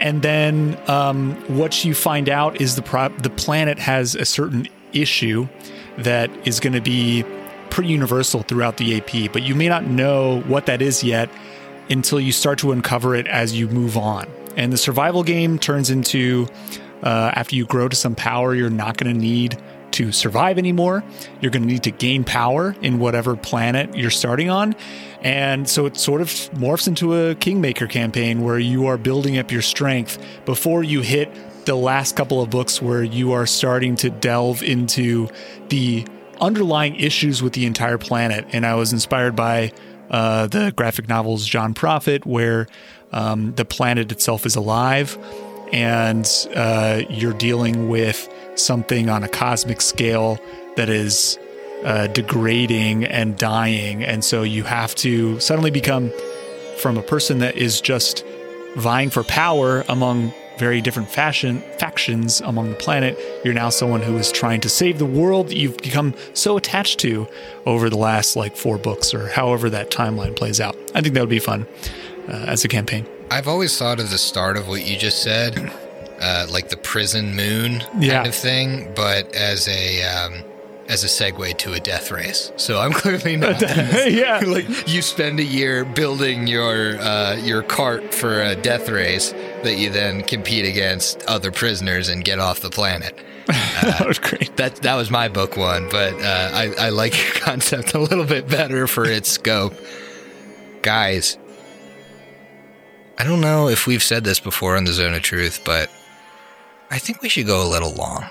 and then um, what you find out is the pro- the planet has a certain issue that is going to be pretty universal throughout the AP, but you may not know what that is yet until you start to uncover it as you move on. And the survival game turns into uh, after you grow to some power, you're not going to need to survive anymore. You're going to need to gain power in whatever planet you're starting on. And so it sort of morphs into a Kingmaker campaign where you are building up your strength before you hit the last couple of books where you are starting to delve into the underlying issues with the entire planet. And I was inspired by uh, the graphic novels John Prophet, where um, the planet itself is alive and uh, you're dealing with something on a cosmic scale that is uh, degrading and dying. And so you have to suddenly become from a person that is just vying for power among very different fashion factions among the planet you're now someone who is trying to save the world that you've become so attached to over the last like four books or however that timeline plays out i think that would be fun uh, as a campaign I've always thought of the start of what you just said, [clears throat] uh, like the prison moon kind Yeah. of thing, but as a um, as a segue to a death race. So I'm [laughs] clearly not. [laughs] yeah [laughs] like you spend a year building your uh, your cart for a death race that you then compete against other prisoners and get off the planet. that was great That that was my book one, but uh, I I like your concept a little bit better for its scope, guys. I don't know if we've said this before on the Zone of Truth, but I think we should go a little long.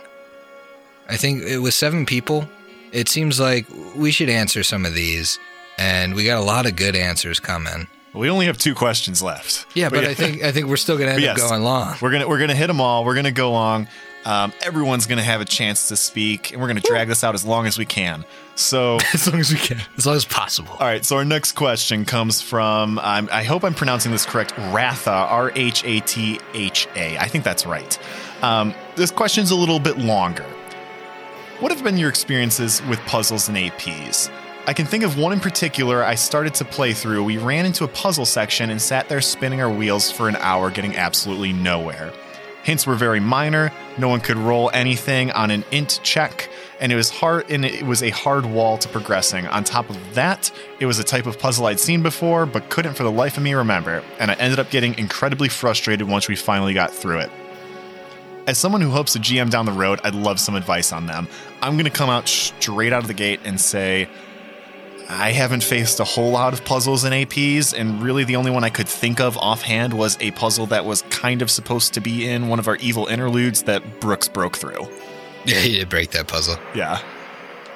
I think it was seven people. It seems like we should answer some of these, and we got a lot of good answers coming. We only have two questions left. Yeah, but I think I think we're still gonna end [laughs] But up going long. We're gonna we're gonna hit them all. We're gonna go long. Um, everyone's gonna have a chance to speak, and we're gonna drag this out as long as we can. So, [laughs] As long as we can, as long as possible. all right. So our next question comes from. Um, I hope I'm pronouncing this correct. Ratha, R H A T H A. I think that's right. Um, this question's a little bit longer. What have been your experiences with puzzles and APs? I can think of one in particular I started to play through. We ran into a puzzle section and sat there spinning our wheels for an hour, getting absolutely nowhere. Hints were very minor, no one could roll anything on an int check, and it was hard and it was a hard wall to progressing. On top of that, it was a type of puzzle I'd seen before, but couldn't for the life of me remember, and I ended up getting incredibly frustrated once we finally got through it. As someone who hopes to GM down the road, I'd love some advice on them. I'm going to come out straight out of the gate and say I haven't faced a whole lot of puzzles in APs, and really the only one I could think of offhand was a puzzle that was kind of supposed to be in one of our evil interludes that Brooks broke through. [laughs] Yeah, you did break that puzzle. Yeah.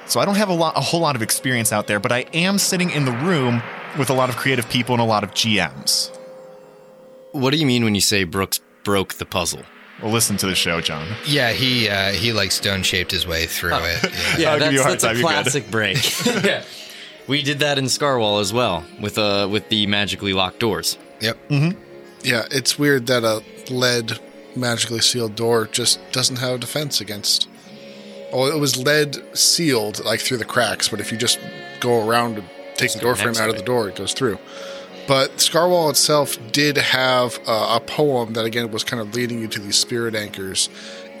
So I don't have a lot a whole lot of experience out there, but I am sitting in the room with a lot of creative people and a lot of GMs. What do you mean when you say Brooks broke the puzzle? Well, listen to the show, John. Yeah, he uh, he like stone shaped his way through it. [laughs] Yeah. Yeah, I'll give you a that's, that's a classic break. [laughs] yeah. We did that in Scarwall as well with uh with the magically locked doors. Yep. Yeah, it's weird that a lead magically sealed door just doesn't have a defense against. Oh, it was lead sealed like through the cracks, but if you just go around and take the door frame out of the door, it goes through. But Scarwall itself did have uh, a poem that again was kind of leading you to these spirit anchors,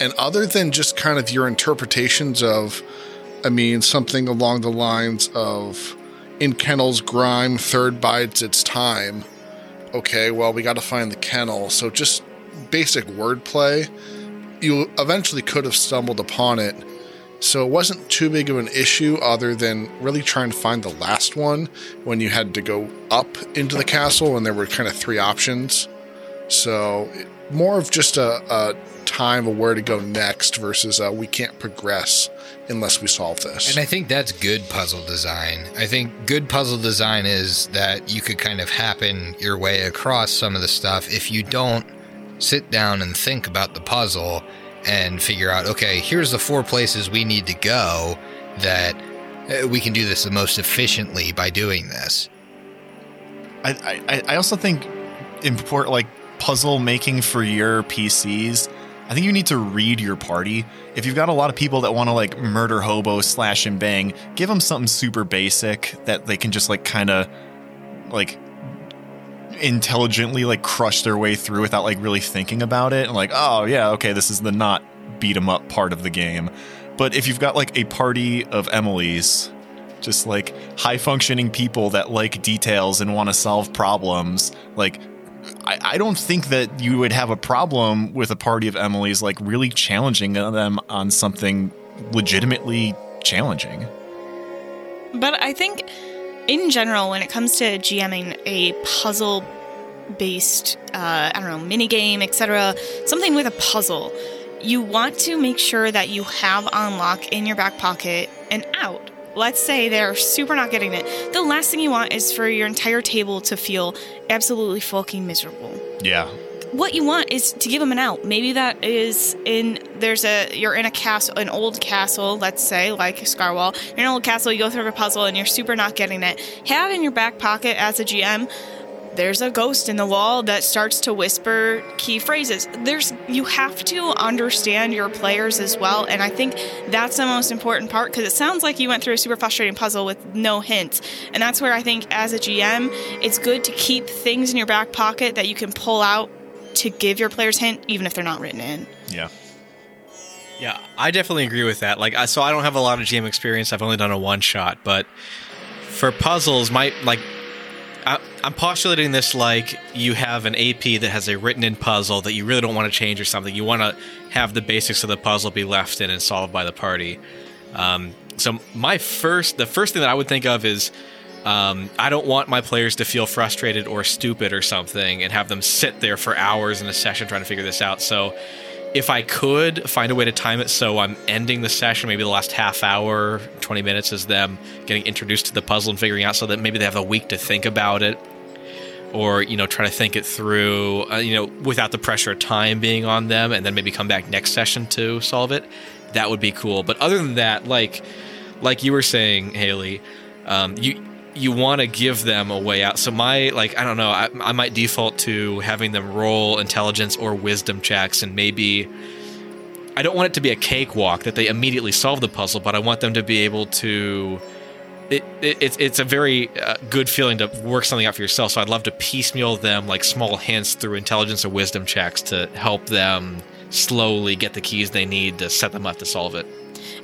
and other than just kind of your interpretations of, I mean, something along the lines of in Kennel's grime, third bides its time. Okay, well, we got to find the kennel. So just basic wordplay. You eventually could have stumbled upon it. So it wasn't too big of an issue other than really trying to find the last one when you had to go up into the castle and there were kind of three options. So more of just a, a time of where to go next versus uh, we can't progress unless we solve this. And I think that's good puzzle design. I think good puzzle design is that you could kind of happen your way across some of the stuff if you don't sit down and think about the puzzle and figure out, okay, here's the four places we need to go that uh, we can do this the most efficiently by doing this. I, I, I also think import like puzzle making for your PCs. I think you need to read your party. If you've got a lot of people that want to like murder hobo, slash and bang, give them something super basic that they can just like kind of like intelligently like crush their way through without like really thinking about it and like, oh yeah, okay, this is the not beat 'em up part of the game. But if you've got like a party of Emily's, just like high functioning people that like details and want to solve problems, like I, I don't think that you would have a problem with a party of Emily's like really challenging them on something legitimately challenging. But I think, in general, when it comes to GMing a puzzle based, uh, I don't know, mini game, etc., something with a puzzle, you want to make sure that you have on lock in your back pocket and out. Let's say they're super not getting it. The last thing you want is for your entire table to feel absolutely fucking miserable Yeah. What you want is to give them an out. Maybe that is in there's a you're in a castle, an old castle, let's say like Scarwall. You're in an old castle. You go through a puzzle and you're super not getting it. Have in your back pocket as a GM. There's a ghost in the wall that starts to whisper key phrases. There's you have to understand your players as well, and I think that's the most important part because it sounds like you went through a super frustrating puzzle with no hints, and that's where I think as a GM, it's good to keep things in your back pocket that you can pull out to give your players hint even if they're not written in. Yeah. Yeah, I definitely agree with that. Like, I, so I don't have a lot of GM experience. I've only done a one shot, but for puzzles, my like, I, I'm postulating this like you have an AP that has a written-in puzzle that you really don't want to change or something. You want to have the basics of the puzzle be left in and solved by the party. Um, so my first, the first thing that I would think of is. Um, I don't want my players to feel frustrated or stupid or something and have them sit there for hours in a session trying to figure this out. So, if I could find a way to time it so I'm ending the session, maybe the last half hour, 20 minutes is them getting introduced to the puzzle and figuring out so that maybe they have a week to think about it or, you know, try to think it through, uh, you know, without the pressure of time being on them and then maybe come back next session to solve it. That would be cool. But other than that, like, like you were saying, Haley, um, you, you want to give them a way out. So my like I don't know, I, I might default to having them roll intelligence or wisdom checks, and maybe I don't want it to be a cakewalk that they immediately solve the puzzle, but I want them to be able to. It, it, it's it's a very uh, good feeling to work something out for yourself. So I'd love to piecemeal them like small hints through intelligence or wisdom checks to help them slowly get the keys they need to set them up to solve it.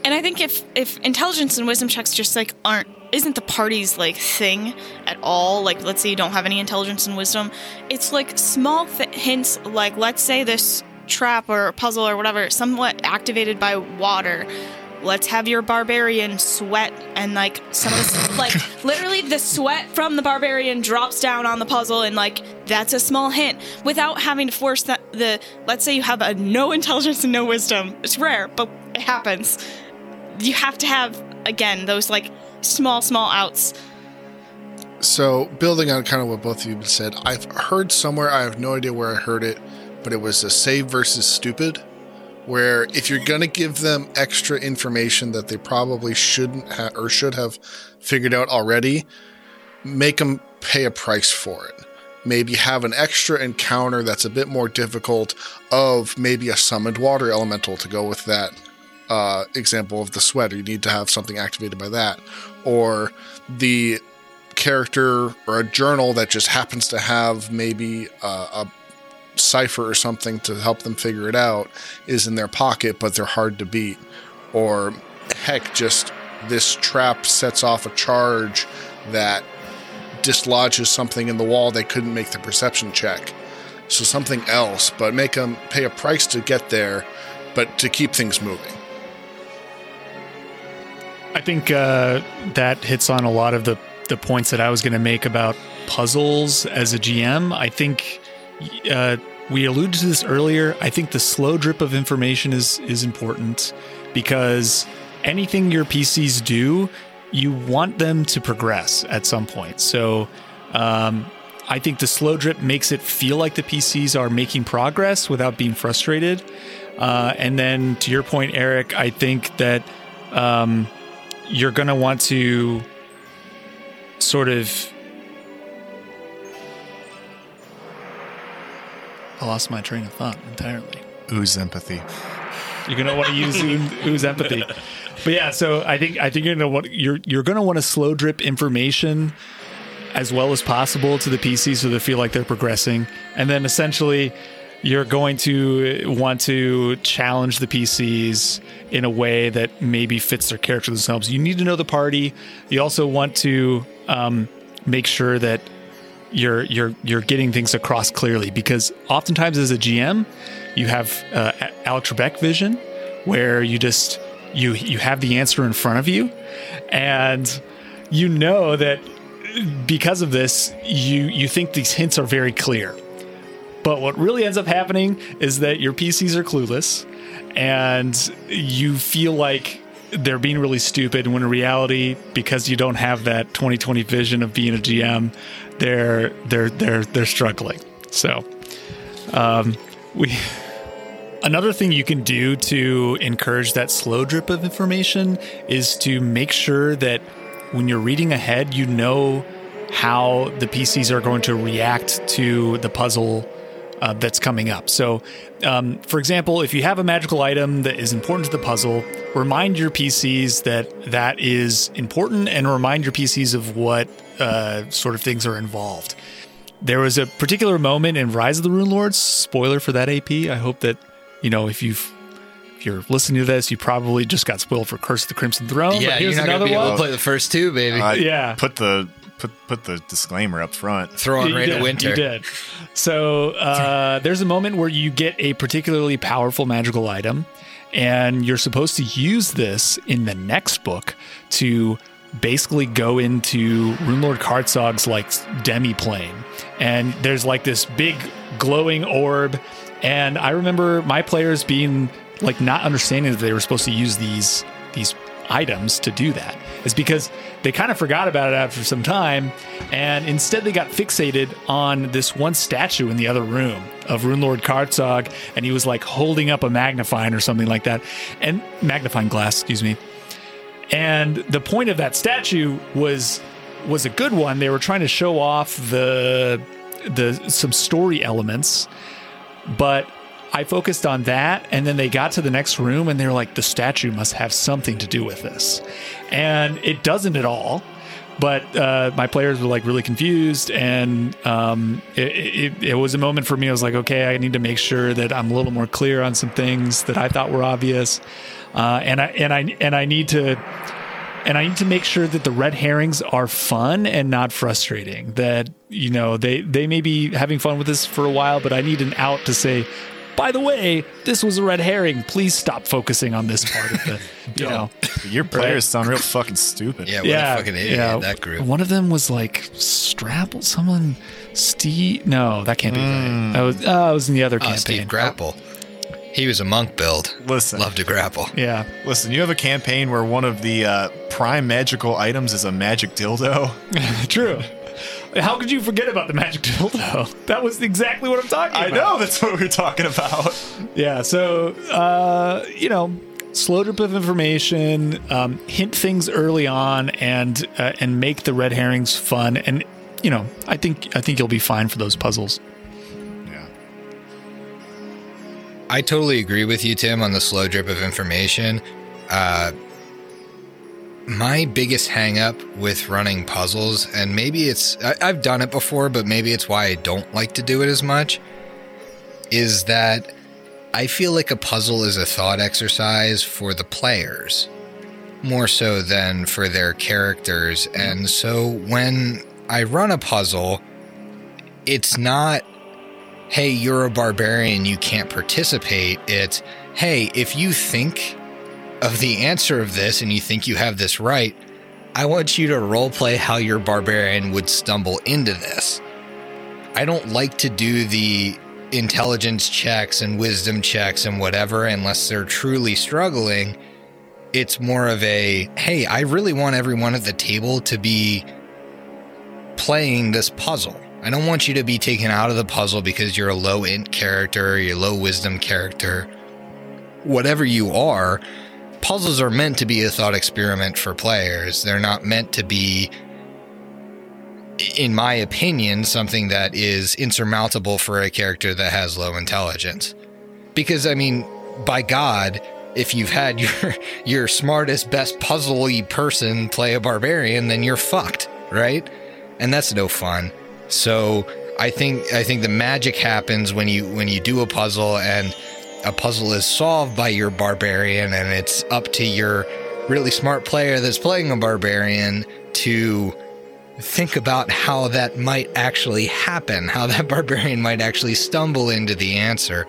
And I think if if intelligence and wisdom checks just like aren't isn't the party's like thing at all, like let's say you don't have any intelligence and wisdom, it's like small hints like let's say this trap or puzzle or whatever somewhat activated by water. Let's have your barbarian sweat and like some of the [laughs] like literally the sweat from the barbarian drops down on the puzzle and like that's a small hint without having to force that the let's say you have a no intelligence and no wisdom. It's rare, but it happens. You have to have again those like small small outs. So, building on kind of what both of you said, I've heard somewhere, I have no idea where I heard it, but it was a save versus stupid, where if you're going to give them extra information that they probably shouldn't have or should have figured out already, make them pay a price for it. Maybe have an extra encounter that's a bit more difficult of maybe a summoned water elemental to go with that uh, example of the sweater. You need to have something activated by that. Or the character or a journal that just happens to have maybe uh, a cipher or something to help them figure it out is in their pocket, but they're hard to beat. Or heck, just this trap sets off a charge that dislodges something in the wall they couldn't make the perception check. So something else, but make them pay a price to get there, but to keep things moving. I think uh, that hits on a lot of the, the points that I was going to make about puzzles as a GM. I think uh, we alluded to this earlier. I think the slow drip of information is is important because anything your PCs do, you want them to progress at some point. So. Um, I think the slow drip makes it feel like the PCs are making progress without being frustrated. Uh, and then to your point, Eric, I think that um, you're going to want to sort of. I lost my train of thought entirely. Ooze empathy. You're gonna want to use [laughs] ooze empathy, but yeah. So I think I think you're gonna want you're you're gonna want to slow drip information as well as possible to the PC so they feel like they're progressing, and then essentially you're going to want to challenge the PCs in a way that maybe fits their character themselves. You need to know the party. You also want to um, make sure that you're you're you're getting things across clearly because oftentimes as a GM, you have uh, Alex Trebek vision, where you just you you have the answer in front of you, and you know that because of this, you you think these hints are very clear. But what really ends up happening is that your PCs are clueless and you feel like they're being really stupid when in reality because you don't have that 2020 vision of being a GM they're they're they're they're struggling. So um, we another thing you can do to encourage that slow drip of information is to make sure that when you're reading ahead you know how the PCs are going to react to the puzzle uh, that's coming up. So, um, for example, if you have a magical item that is important to the puzzle, remind your PCs that that is important and remind your PCs of what uh, sort of things are involved. There was a particular moment in Rise of the Runelords, spoiler for that AP. I hope that, you know, if you've if you're listening to this, you probably just got spoiled for Curse of the Crimson Throne. Yeah, but you're here's not gonna another be able one. to play the first two, baby. I Yeah. Put the put put the disclaimer up front. Throw on You Reign did, of Winter. You did. So uh, there's a moment where you get a particularly powerful magical item, and you're supposed to use this in the next book to basically go into Runelord Karzoug's like demi plane. And there's like this big glowing orb. And I remember my players being like not understanding that they were supposed to use these these items to do that is because they kind of forgot about it after some time and instead they got fixated on this one statue in the other room of Runelord Karzoug and he was like holding up a magnifying or something like that and magnifying glass excuse me. And the point of that statue was was a good one. They were trying to show off the the some story elements but I focused on that, and then they got to the next room, and they're like, the statue must have something to do with this, and it doesn't at all. But uh, my players were like really confused, and um, it, it, it was a moment for me. I was like, okay, I need to make sure that I'm a little more clear on some things that I thought were obvious, uh, and I and I and I need to and I need to make sure that the red herrings are fun and not frustrating. That you know they they may be having fun with this for a while, but I need an out to say, by the way, this was a red herring. Please stop focusing on this part of the [laughs] you know. Your players sound real fucking stupid. yeah, what a fucking idiot that group. One of them was like Strapple. Someone Steve. No, that can't be right. Hmm. I was oh, it was in the other Oh, campaign. Steve Grapple. He was a monk build. Listen. Loved to grapple. yeah. Listen, you have a campaign where one of the uh, prime magical items is a magic dildo. [laughs] True. How could you forget about the magic dildo? [laughs] That was exactly what I'm talking about. I about. know that's what we were talking about. Yeah, so uh, you know, slow drip of information, um, hint things early on, and uh, and make the red herrings fun. And you know, I think I think you'll be fine for those puzzles. Yeah. I totally agree with you, Tim, on the slow drip of information. Uh, my biggest hang up with running puzzles, and maybe it's, I, I've done it before, but maybe it's why I don't like to do it as much, is that I feel like a puzzle is a thought exercise for the players. more so than for their characters. And so when I run a puzzle, it's not, hey, you're a barbarian, you can't participate. It's, hey, if you think of the answer of this and you think you have this right, I want you to roleplay how your barbarian would stumble into this. I don't like to do the intelligence checks and wisdom checks and whatever unless they're truly struggling. It's more of a, hey, I really want everyone at the table to be playing this puzzle. I don't want you to be taken out of the puzzle because you're a low int character, you're a low wisdom character. Whatever you are, puzzles are meant to be a thought experiment for players. They're not meant to be, in my opinion, something that is insurmountable for a character that has low intelligence. Because, I mean, by God, if you've had your [laughs] your smartest, best puzzly person play a barbarian, then you're fucked, right? And that's no fun. So I think I think the magic happens when you when you do a puzzle and a puzzle is solved by your barbarian, and it's up to your really smart player that's playing a barbarian to think about how that might actually happen, how that [laughs] barbarian might actually stumble into the answer.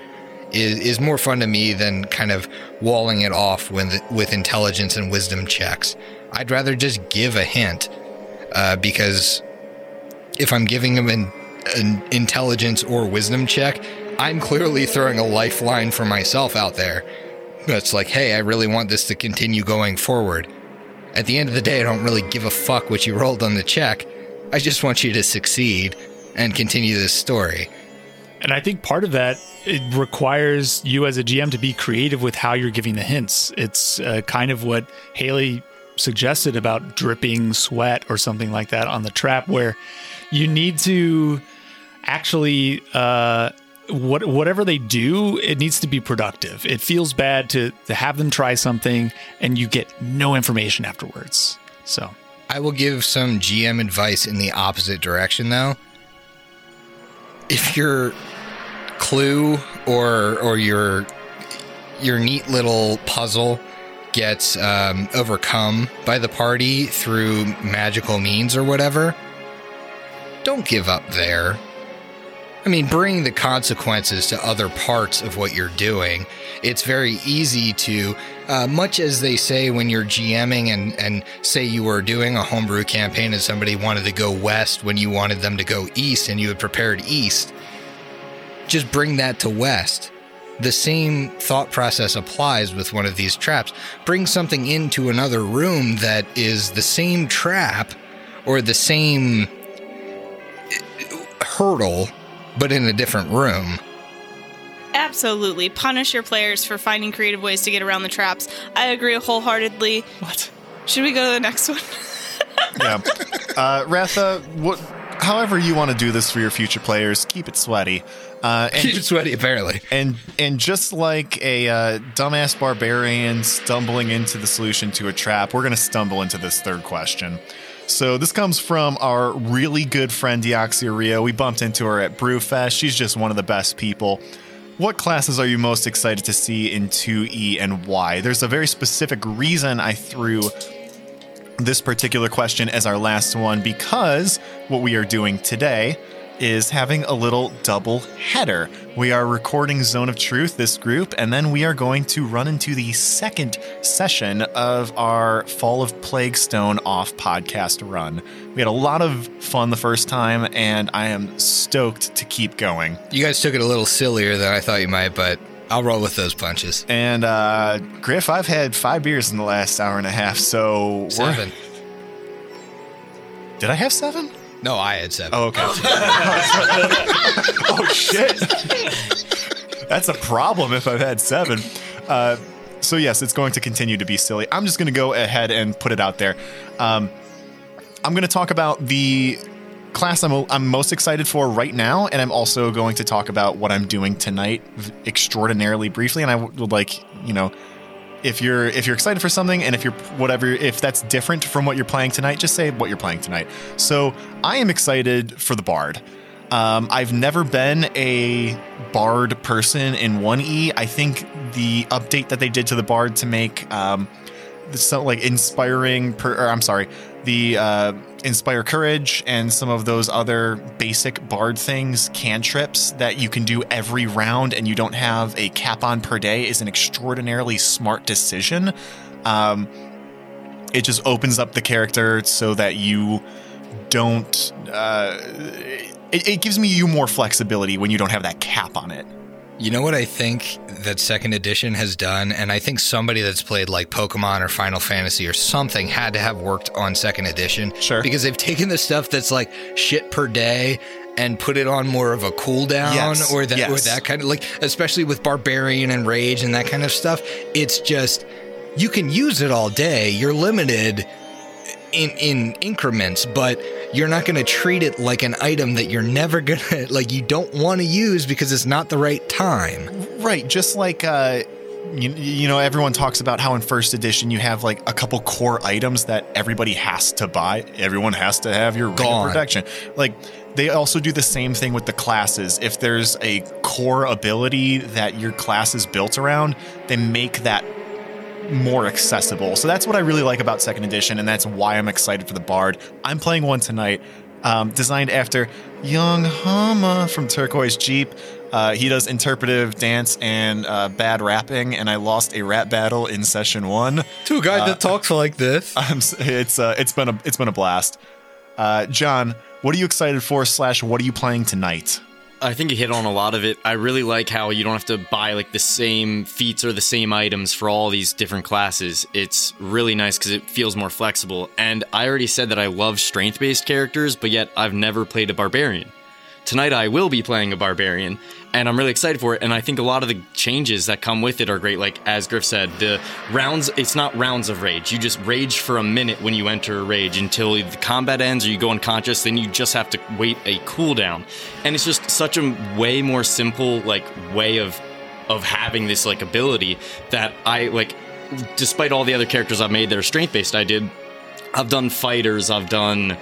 Is, is more fun to me than kind of walling it off with with intelligence and wisdom checks. I'd rather just give a hint uh, because if I'm giving them an, an intelligence or wisdom check, I'm clearly throwing a lifeline for myself out there. That's like, hey, I really want this to continue going forward. At the end of the day, I don't really give a fuck what you rolled on the check. I just want you to succeed and continue this story. And I think part of that it requires you as a GM to be creative with how you're giving the hints. It's uh, kind of what Haley suggested about dripping sweat or something like that on the trap, where you need to actually uh, what whatever they do, it needs to be productive. It feels bad to to have them try something and you get no information afterwards. So I will give some GM advice in the opposite direction, though. If your clue or or your your neat little puzzle gets um, overcome by the party through magical means or whatever, don't give up there. I mean, bring the consequences to other parts of what you're doing. It's very easy to, uh, much as they say when you're GMing and, and say you were doing a homebrew campaign and somebody wanted to go west when you wanted them to go east and you had prepared east, just bring that to west. The same thought process applies with one of these traps. Bring something into another room that is the same trap or the same hurdle but in a different room. Absolutely. Punish your players for finding creative ways to get around the traps. I agree wholeheartedly. what? Should we go to the next one? [laughs] Yeah. Uh, Ratha, what, however you want to do this for your future players, keep it sweaty. Uh, and, Keep it sweaty, apparently. and and just like a uh, dumbass barbarian stumbling into the solution to a trap, we're going to stumble into this third question. So this comes from our really good friend Deoxia Rio. We bumped into her at Brewfest. She's just one of the best people. What classes are you most excited to see in 2E and why? There's a very specific reason I threw this particular question as our last one because what we are doing today is having a little double header. We are recording Zone of Truth, this group, and then we are going to run into the second session of our Fall of Plaguestone off podcast run. We had a lot of fun the first time, and I am stoked to keep going. You guys took it a little sillier than I thought you might, but I'll roll with those punches. And uh, Griff, I've had five beers in the last hour and a half, so Seven. Did I have seven? No, I had seven. Oh, okay. oh shit. That's a problem if I've had seven. Uh, so yes, it's going to continue to be silly. I'm just going to go ahead and put it out there. Um, I'm going to talk about the class I'm, I'm most excited for right now, and I'm also going to talk about what I'm doing tonight extraordinarily briefly. And I would like, you know, if you're if you're excited for something and if you're whatever if that's different from what you're playing tonight just say what you're playing tonight so i am excited for the bard um, i've never been a bard person in 1e i think the update that they did to the bard to make um, some like inspiring. Per, or I'm sorry, the uh, inspire courage and some of those other basic bard things, cantrips that you can do every round, and you don't have a cap on per day is an extraordinarily smart decision. Um, it just opens up the character so that you don't. Uh, it, it gives me you more flexibility when you don't have that cap on it. You know what I think that second edition has done? And I think somebody that's played like Pokemon or Final Fantasy or something had to have worked on second edition. Sure. Because they've taken the stuff that's like shit per day and put it on more of a cooldown Yes, or that or that kind of like especially with barbarian and rage and that kind of stuff. It's just you can use it all day. You're limited in in increments, but you're not going to treat it like an item that you're never going [laughs] to like you don't want to use because it's not the right time. Right, just like uh you, you know everyone talks about how in first edition you have like a couple core items that everybody has to buy. Everyone has to have your Gone. protection. Like they also do the same thing with the classes. If there's a core ability that your class is built around, they make that more accessible. So that's what I really like about second edition, and that's why I'm excited for the Bard. I'm playing one tonight, um, designed after Yung Humma from Turquoise Jeep. Uh, he does interpretive dance and uh, bad rapping, and I lost a rap battle in session one. To a guy that talks like this. [laughs] I'm, it's uh, it's been a it's been a blast. Uh, John, what are you excited for? Slash, what are you playing tonight? I think you hit on a lot of it. I really like how you don't have to buy like the same feats or the same items for all these different classes. It's really nice because it feels more flexible. And I already said that I love strength based characters, but yet I've never played a barbarian. Tonight I will be playing a barbarian, and I'm really excited for it. And I think a lot of the changes that come with it are great. Like as Griff said, the rounds it's not rounds of rage. You just rage for a minute when you enter a rage until the combat ends or you go unconscious, then you just have to wait a cooldown. And it's just such a way more simple like way of of having this like ability that I like despite all the other characters I've made that are strength based, I did I've done fighters, I've done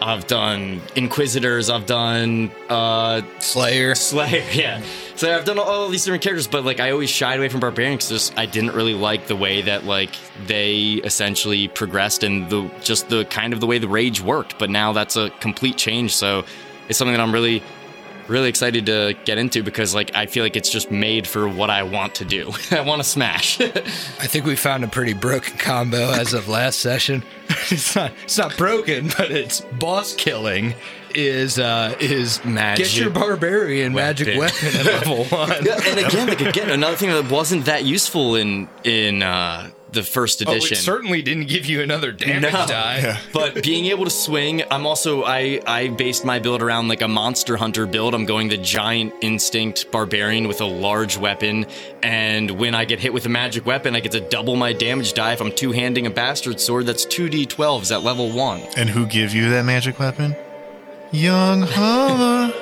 I've done inquisitors, I've done uh Slayer. Slayer, [laughs] yeah. So I've done all these different characters, but like I always shied away from barbarians because I didn't really like the way that like they essentially progressed and the just the kind of the way the rage worked. But now that's a complete change. So it's something that I'm really, really excited to get into because like I feel like it's just made for what I want to do. [laughs] I want to smash. I think we found a pretty broken combo as of last session. [laughs] it's not it's not broken, but it's boss killing is uh is Magic get your barbarian magic weapon. [laughs] weapon at level one. Yeah, and again, like again, another thing that wasn't that useful in in uh, the first Oh, edition. it certainly didn't give you another damage No. die. [laughs] but being able to swing, I'm also I I based my build around like a monster hunter build. I'm going the giant instinct barbarian with a large weapon, and when I get hit with a magic weapon, I get to double my damage die if I'm two handing a bastard sword. That's two d12s at level one. And who give you that magic weapon? Yung Humma.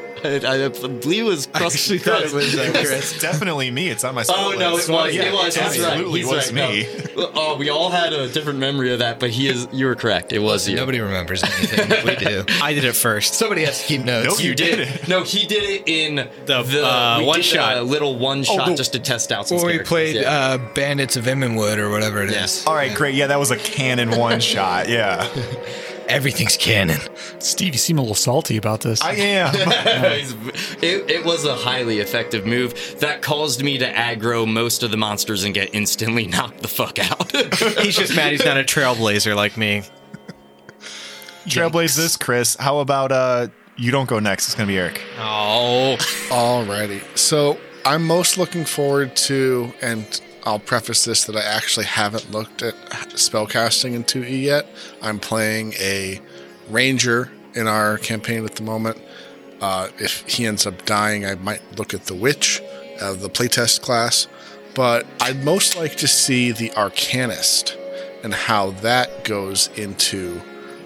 [laughs] I, I believe it was cross- actually thought it was, uh, Chris. It's definitely me. It's on my. Oh spell no, it list. was. Yeah, it was. it That's right. absolutely He's was right. me. No. Oh, we all had a different memory of that, but he is. You were correct. It was you. Nobody remembers anything we do. [laughs] I did it first. Somebody has to keep notes. No, you did it. No, he did it in The, uh, we one did shot. A little one shot the- just to test out some when we played yeah. uh, Bandits of Immenwood or whatever it is. Yes. All right, great. Yeah, that was a canon one shot. Yeah, [laughs] Everything's canon. Steve, you seem a little salty about this. I am. [laughs] it, it was a highly effective move that caused me to aggro most of the monsters and get instantly [laughs] knocked the fuck out. [laughs] He's just mad he's not a trailblazer like me. Trailblaze this, Chris. How about uh, you don't go next? It's gonna be Eric. Oh, Alrighty. So I'm most looking forward to, and I'll preface this that I actually haven't looked at spellcasting in 2E yet. I'm playing a ranger in our campaign at the moment. Uh, if he ends up dying, I might look at the witch, uh, the playtest class. But I'd most like to see the arcanist and how that goes into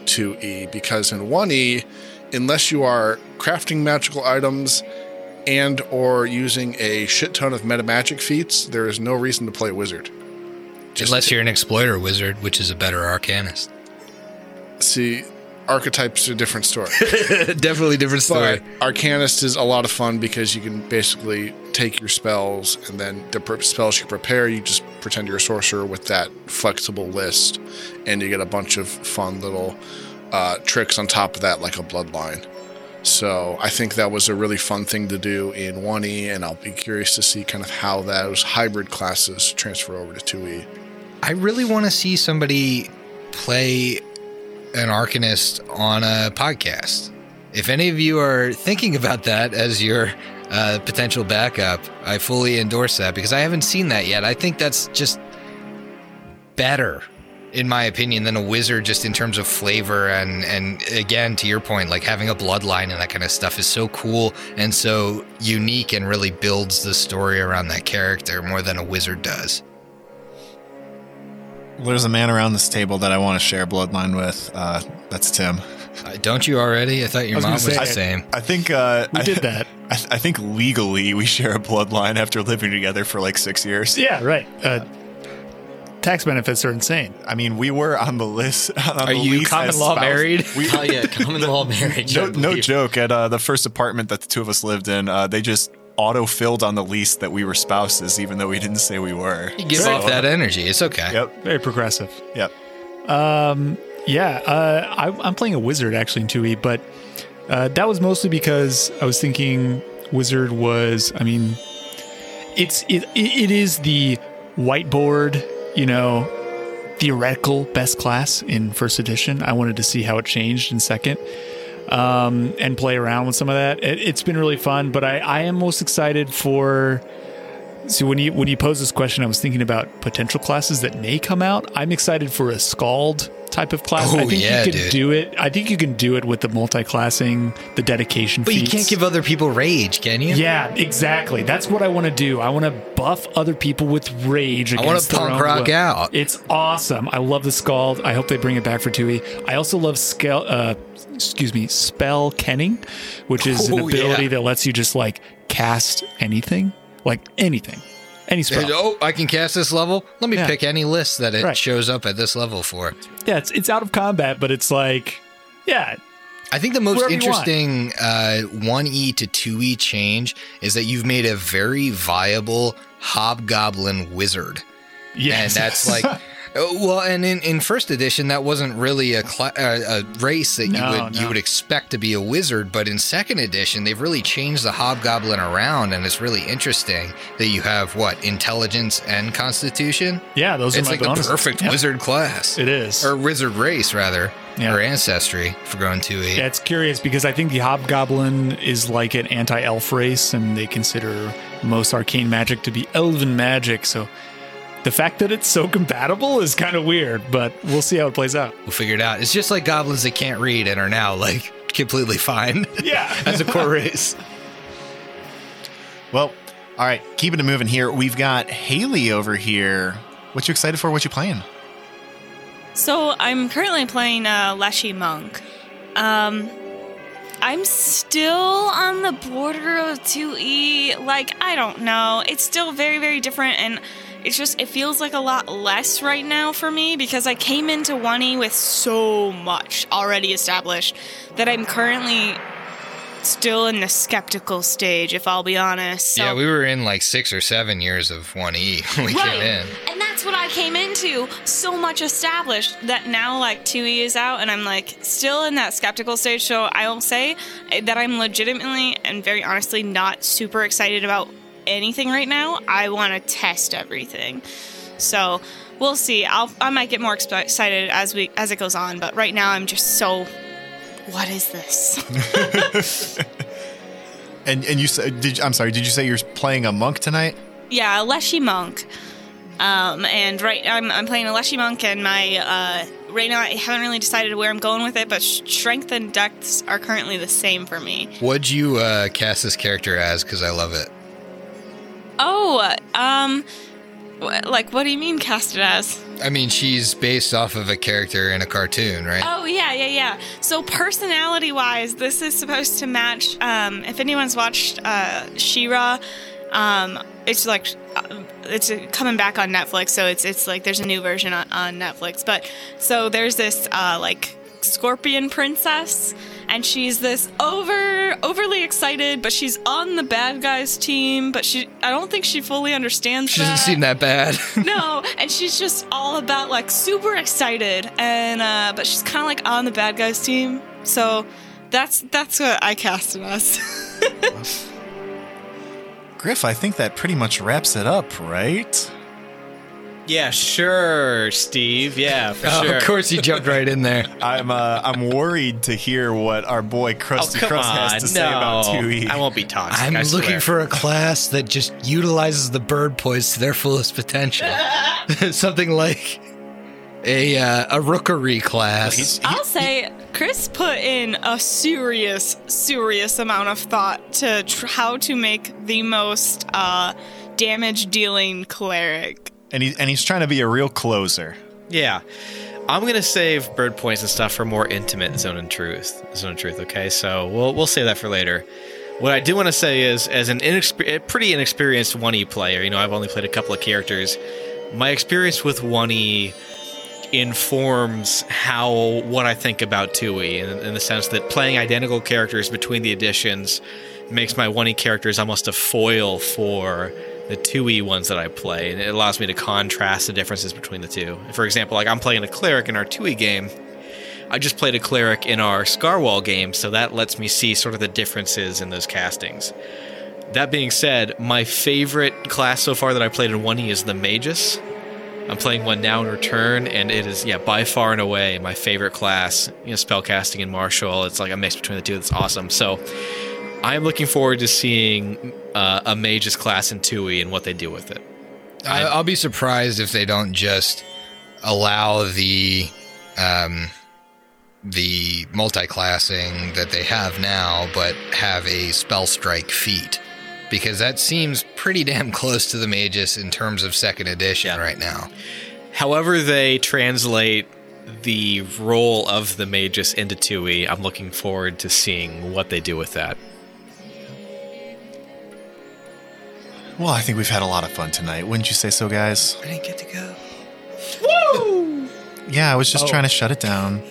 2E because in 1E, unless you are crafting magical items and or using a shit ton of meta magic feats, there is no reason to play wizard. Unless you're an exploiter wizard, which is a better arcanist. See, archetypes are a different story. [laughs] Definitely different story. But Arcanist is a lot of fun because you can basically take your spells and then the pre- spells you prepare, you just pretend you're a sorcerer with that flexible list, and you get a bunch of fun little uh, tricks on top of that, like a bloodline. So I think that was a really fun thing to do in 1E, and I'll be curious to see kind of how those hybrid classes transfer over to E. 2E. I really want to see somebody play an Arcanist on a podcast. If any of you are thinking about that as your uh, potential backup, I fully endorse that because I haven't seen that yet. I think that's just better, in my opinion, than a wizard, just in terms of flavor. And, and again, to your point, like having a bloodline and that kind of stuff is so cool and so unique and really builds the story around that character more than a wizard does. There's a man around this table that I want to share bloodline with. Uh, that's Tim. Uh, don't you already? I thought your was mom was say, the same. I think uh, We I, did that. I, I think legally we share a bloodline after living together for like six years. Yeah, right. Uh, tax benefits are insane. I mean, we were on the list. [laughs] On Are the you lease common as law spouse- married? [laughs] We, Oh yeah, common law [laughs] marriage. No, no joke. At uh, the first apartment that the two of us lived in, uh, they just auto-filled on the lease that we were spouses, even though we didn't say we were. You give So- off that energy. It's okay. Yep. Very progressive. Yep. Yeah, uh, I, I'm playing a wizard actually in 2e, but uh, that was mostly because I was thinking wizard was. I mean, it's it, it is the whiteboard, you know, theoretical best class in first edition. I wanted to see how it changed in second. Um, and play around with some of that. It, it's been really fun, but I, I am most excited for so when you when you pose this question, I was thinking about potential classes that may come out. I'm excited for a skald type of class. Oh, I think yeah, you can dude. do it. I think you can do it with the multi-classing, the dedication. But you can't give other people rage, can you? Yeah, exactly. That's what I want to do. I want to buff other people with rage. I against their punk rock will. out. It's awesome. I love the skald. I hope they bring it back for Tui. I also love scale. Uh, excuse me, spell kenning, which is an Oh, ability yeah. that lets you just like cast anything, like anything, any spell. Oh, I can cast this level. Let me Yeah. pick any list that it Right. shows up at this level for. Yeah, it's it's out of combat, but it's like, yeah, I think the most interesting uh, 1E to 2E change is that you've made a very viable hobgoblin wizard. yes. and that's like [laughs] well and in, in first edition that wasn't really a, cla- uh, a race that you No, would you would expect to be a wizard but in second edition they've really changed the hobgoblin around and it's really interesting that you have what intelligence and constitution yeah, those it's are my like the perfect Yep. wizard class It is. or wizard race rather Yeah. or ancestry for going 2e Yeah, it's curious because I think the Hobgoblin is like an anti-elf race, and they consider most arcane magic to be elven magic. So the fact that it's so compatible is kind of weird, but we'll see how it plays out. we'll figure it out it's just like goblins that can't read and are now like completely fine Yeah. [laughs] as a core race Well, all right. Keeping it moving here. We've got Haley over here. What you excited for? What you playing? So I'm currently playing uh, Leshy Monk. Um, I'm still on the border of 2E. Like, I don't know. It's still very, very different, and it's just, it feels like a lot less right now for me because I came into 1E with so much already established that I'm currently still in the skeptical stage, if I'll be honest. So yeah we were in like six or seven years of 1e [laughs] when we right. came in And that's what I came into. So much established that now like 2E is out and I'm like still in that skeptical stage. So I will say that I'm legitimately and very honestly not super excited about anything right now. I want to test everything. So we'll see. I'll I might get more excited as we as it goes on, but right now I'm just so what is this? [laughs] And and you said, did I'm sorry. Did you say you're playing a monk tonight? Yeah, a Leshy Monk. Um, and right, I'm, I'm playing a Leshy Monk, and my uh, right now I haven't really decided where I'm going with it, but Strength and Dex are currently the same for me. What'd you uh, cast this character as? Because I love it. Oh, um, like what do you mean cast it as? I mean, she's based off of a character in a cartoon, right? Oh yeah, yeah, yeah. So personality wise, this is supposed to match. Um, if anyone's watched uh, She-Ra, um, it's like uh, it's coming back on Netflix. So it's it's like there's a new version on, on Netflix. But so there's this uh, like scorpion princess, and she's this over overly excited, but she's on the bad guys team. But she, I don't think she fully understands. She doesn't seem that bad. [laughs] no, and she's just all about like super excited, and uh, but she's kind of like on the bad guys team. So that's that's what I cast casted us. [laughs] Griff, I think that pretty much wraps it up, right? Yeah, sure, Steve. Yeah, for Oh, sure. Of course, he jumped right in there. [laughs] I'm uh, I'm worried to hear what our boy Oh, Krusty come Krust has to no, say about 2E. I won't be toxic. I'm I looking swear. for a class that just utilizes the bird poise to their fullest potential. [laughs] Something like a uh, a rookery class. I'll say Chris put in a serious, serious amount of thought to tr- how to make the most uh, damage dealing cleric. And he and he's trying to be a real closer. Yeah. I'm gonna save bird points and stuff for more intimate zone and truth. Zone and truth. Okay, so we'll we'll save that for later. What I do want to say is, as an inexper- pretty inexperienced one E player, you know, I've only played a couple of characters. My experience with one E informs how what I think about 2E in, in the sense that playing identical characters between the editions makes my 1E characters almost a foil for the 2E ones that I play and it allows me to contrast the differences between the two. For example, like I'm playing a cleric in our 2E game. I just played a cleric in our Scarwall game, so that lets me see sort of the differences in those castings. That being said, my favorite class so far that I played in 1E is the Magus. I'm playing one now in return, and it is yeah by far and away my favorite class. You know, spellcasting and martial. It's like a mix between the two. It's awesome. So I'm looking forward to seeing uh, a magus class in 2e and what they do with it. I, I'll be surprised if they don't just allow the um, the multi-classing that they have now, but have a spell strike feat because that seems pretty damn close to the magus in terms of second edition right now. However, they translate the role of the magus into 2e. I'm looking forward to seeing what they do with that. Well, I think we've had a lot of fun tonight. Wouldn't you say so, guys? I didn't get to go. Woo! yeah, I was Oh. just trying to shut it down.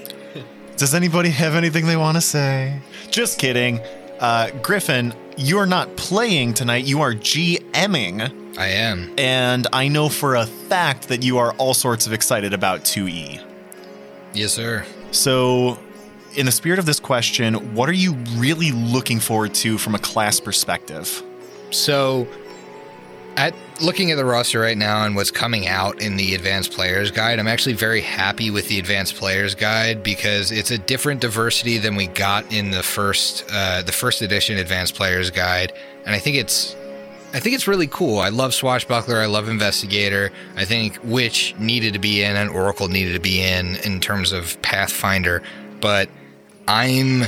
Does anybody have anything they want to say? Just kidding. Uh, Griffin, you're not playing tonight. You are GMing. I am. And I know for a fact that you are all sorts of excited about 2E. Yes, sir. So, in the spirit of this question, what are you really looking forward to from a class perspective? So, at looking at the roster right now and what's coming out in the advanced players guide, I'm actually very happy with the advanced players guide because it's a different diversity than we got in the first uh, the first edition advanced players guide, and I think it's I think it's really cool. I love Swashbuckler. I love Investigator. I think Witch needed to be in and Oracle needed to be in in terms of Pathfinder, but I'm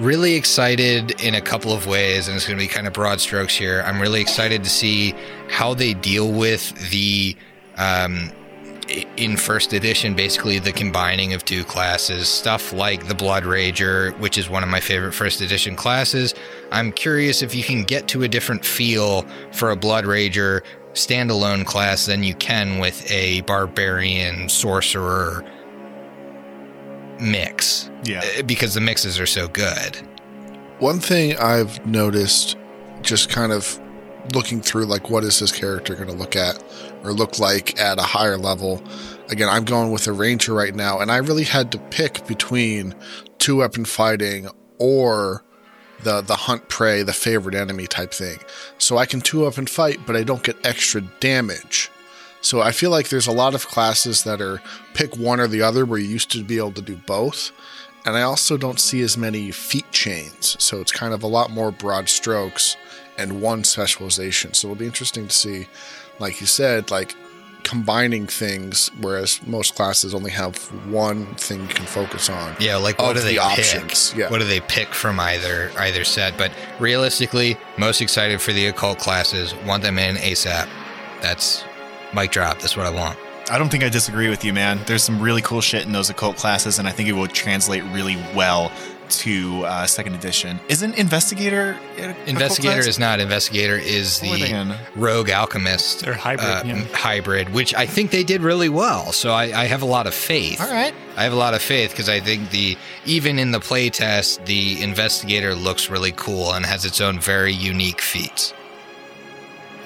really excited in a couple of ways, and it's going to be kind of broad strokes here. I'm really excited to see how they deal with the. Um, in first edition, basically the combining of two classes, stuff like the Blood Rager, which is one of my favorite first edition classes. I'm curious if you can get to a different feel for a Blood Rager standalone class than you can with a Barbarian Sorcerer mix Yeah. uh, because the mixes are so good. One thing I've noticed, just kind of looking through, like, what is this character going to look at or look like at a higher level? Again, I'm going with a ranger right now, and I really had to pick between two weapon fighting or the the hunt prey, the favorite enemy type thing. So I can two weapon fight, but I don't get extra damage. So I feel like there's a lot of classes that are pick one or the other where you used to be able to do both. And I also don't see as many feat chains. So it's kind of a lot more broad strokes and one specialization. So it'll be interesting to see, like you said, like combining things, whereas most classes only have one thing you can focus on. Yeah, like what do they the options, yeah. What do they pick from either either set? But realistically, most excited for the occult classes. Want them in ASAP. That's mic drop. That's what I want. I don't think I disagree with you, man. There's some really cool shit in those occult classes, and I think it will translate really well to uh, second edition. Isn't investigator Investigator is not. Investigator is What were they in? the rogue alchemist They're hybrid, uh, yeah. hybrid, which I think they did really well. So I, I have a lot of faith. All right. I have a lot of faith because I think the even in the playtest, the investigator looks really cool and has its own very unique feats.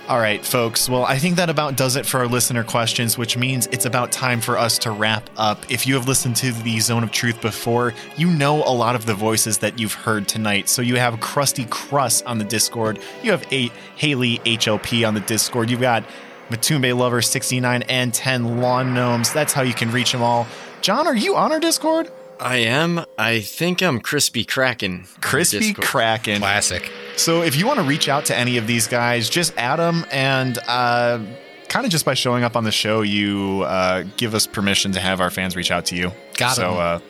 All right, folks. Well, I think that about does it for our listener questions, which means it's about time for us to wrap up. If you have listened to the Zone of Truth before, you know a lot of the voices that you've heard tonight. So you have Krusty Krust on the Discord, you have Haley HLP on the Discord, you've got Matumbe Lover 69 and 10 Lawn Gnomes. That's how you can reach them all. John, are you on our Discord? I am. I think I'm Crispy Kraken. Crispy Discord. Kraken. Classic. So if you want to reach out to any of these guys, just add them and uh, kind of just by showing up on the show, you uh, give us permission to have our fans reach out to you. Got so, 'em. uh,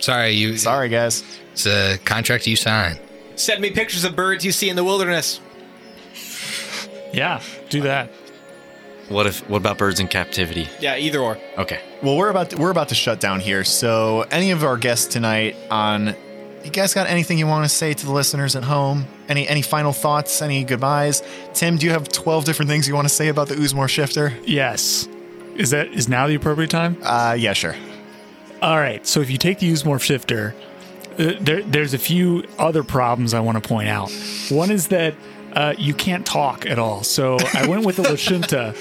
Sorry, you. sorry, guys. It's a contract you sign. Send me pictures of birds you see in the wilderness. Yeah, do that. What if? What about birds in captivity? Yeah, either or. Okay. Well, we're about to, we're about to shut down here. So, any of our guests tonight on, you guys got anything you want to say to the listeners at home? Any any final thoughts? Any goodbyes? Tim, do you have twelve different things you want to say about the Oozemorph Shifter? Yes. Is that is now the appropriate time? Uh, yeah, sure. All right. So if you take the Oozemorph shifter, uh, there, there's a few other problems I want to point out. One is that uh, you can't talk at all. So I went with the Lashunta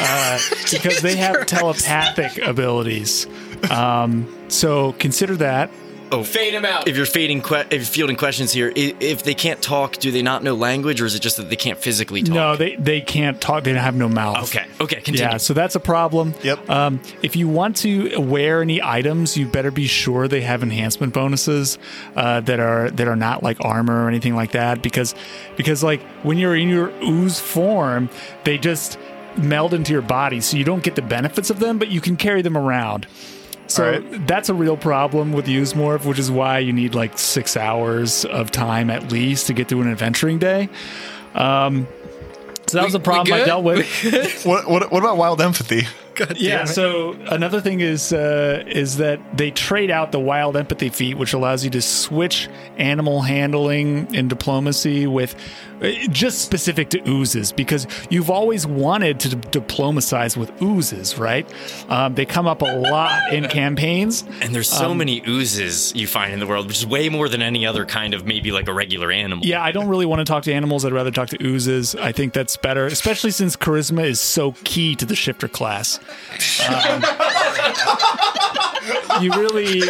uh, because they have telepathic abilities. Um, so consider that. Oh, Fade him out. If you're fading, que- if you're fielding questions here, i- if they can't talk, do they not know language, or is it just that they can't physically talk? No, they, they can't talk. They don't have no mouth. Okay. Okay. Continue. Yeah, so that's a problem. Yep. Um, if you want to wear any items, you better be sure they have enhancement bonuses uh, that are that are not like armor or anything like that, because because like when you're in your ooze form, they just meld into your body, so you don't get the benefits of them, but you can carry them around. So All right. that's a real problem with Oozemorph, which is why you need like six hours of time at least to get through an adventuring day. Um, so that was a problem I dealt with. [laughs] [laughs] What, what what about wild empathy? yeah. So another thing is uh, is that they trade out the wild empathy feat, which allows you to switch animal handling and diplomacy with just specific to oozes because you've always wanted to d- diplomatize with oozes, right? Um, they come up a lot in [laughs] campaigns. And there's so many oozes you find in the world, which is way more than any other kind of maybe like a regular animal. Yeah, I don't really want to talk to animals. I'd rather talk to oozes. I think that's better, especially since charisma is so key to the shifter class. Um, [laughs] you really,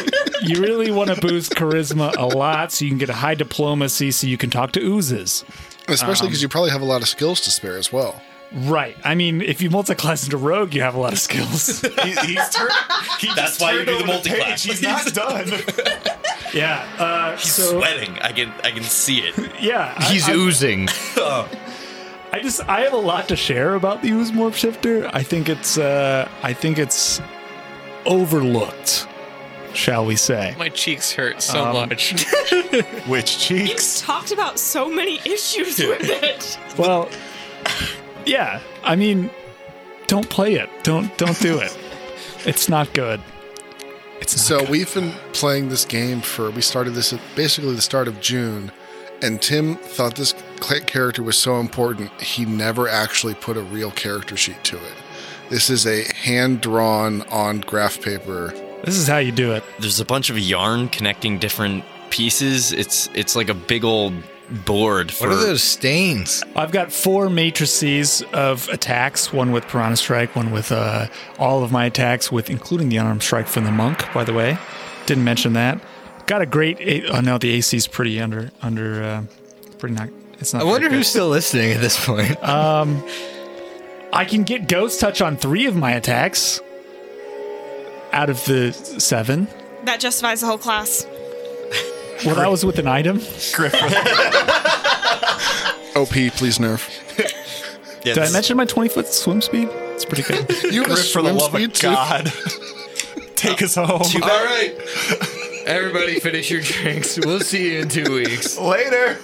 you really want to boost charisma a lot, so you can get a high diplomacy, so you can talk to oozes. Especially because you probably have a lot of skills to spare as well. Right. I mean, if you multi-class into rogue, you have a lot of skills. [laughs] He, he's tur- he That's why you do the over multi-class. page. He's not done. [laughs] yeah. Uh, so Sweating. I can I can see it. [laughs] yeah, He's I- oozing. I just I have a lot to share about the Oozemorph Shifter. I think it's uh I think it's overlooked, shall we say. My cheeks hurt so Um, much. [laughs] [laughs] Which cheeks? talked about so many issues with it. Well, yeah. I mean, don't play it. Don't don't do it. [laughs] It's not good. It's not So good. we've been playing this game for we started this at basically the start of June, and Tim thought this cl- character was so important he never actually put a real character sheet to it. This is a hand drawn on graph paper. This is how you do it. There's a bunch of yarn connecting different pieces. It's it's like a big old board for What are those stains? I've got four matrices of attacks, one with Piranha Strike, one with uh, all of my attacks, with including the unarmed strike from the monk, by the way. Didn't mention that. Got a great. A- oh no, the AC is pretty under under. Uh, pretty not. It's not. I wonder who's still listening at this point. I can get Ghost Touch on three of my attacks out of the seven. That justifies the whole class. Well, that was with an item. [laughs] OP, please nerf. Yeah, Did I this- mention my 20 foot swim speed? It's pretty good. [laughs] You have a For the swim love speed of too? God. [laughs] Take us home. All right. Everybody finish your drinks. We'll see you in two weeks. Later.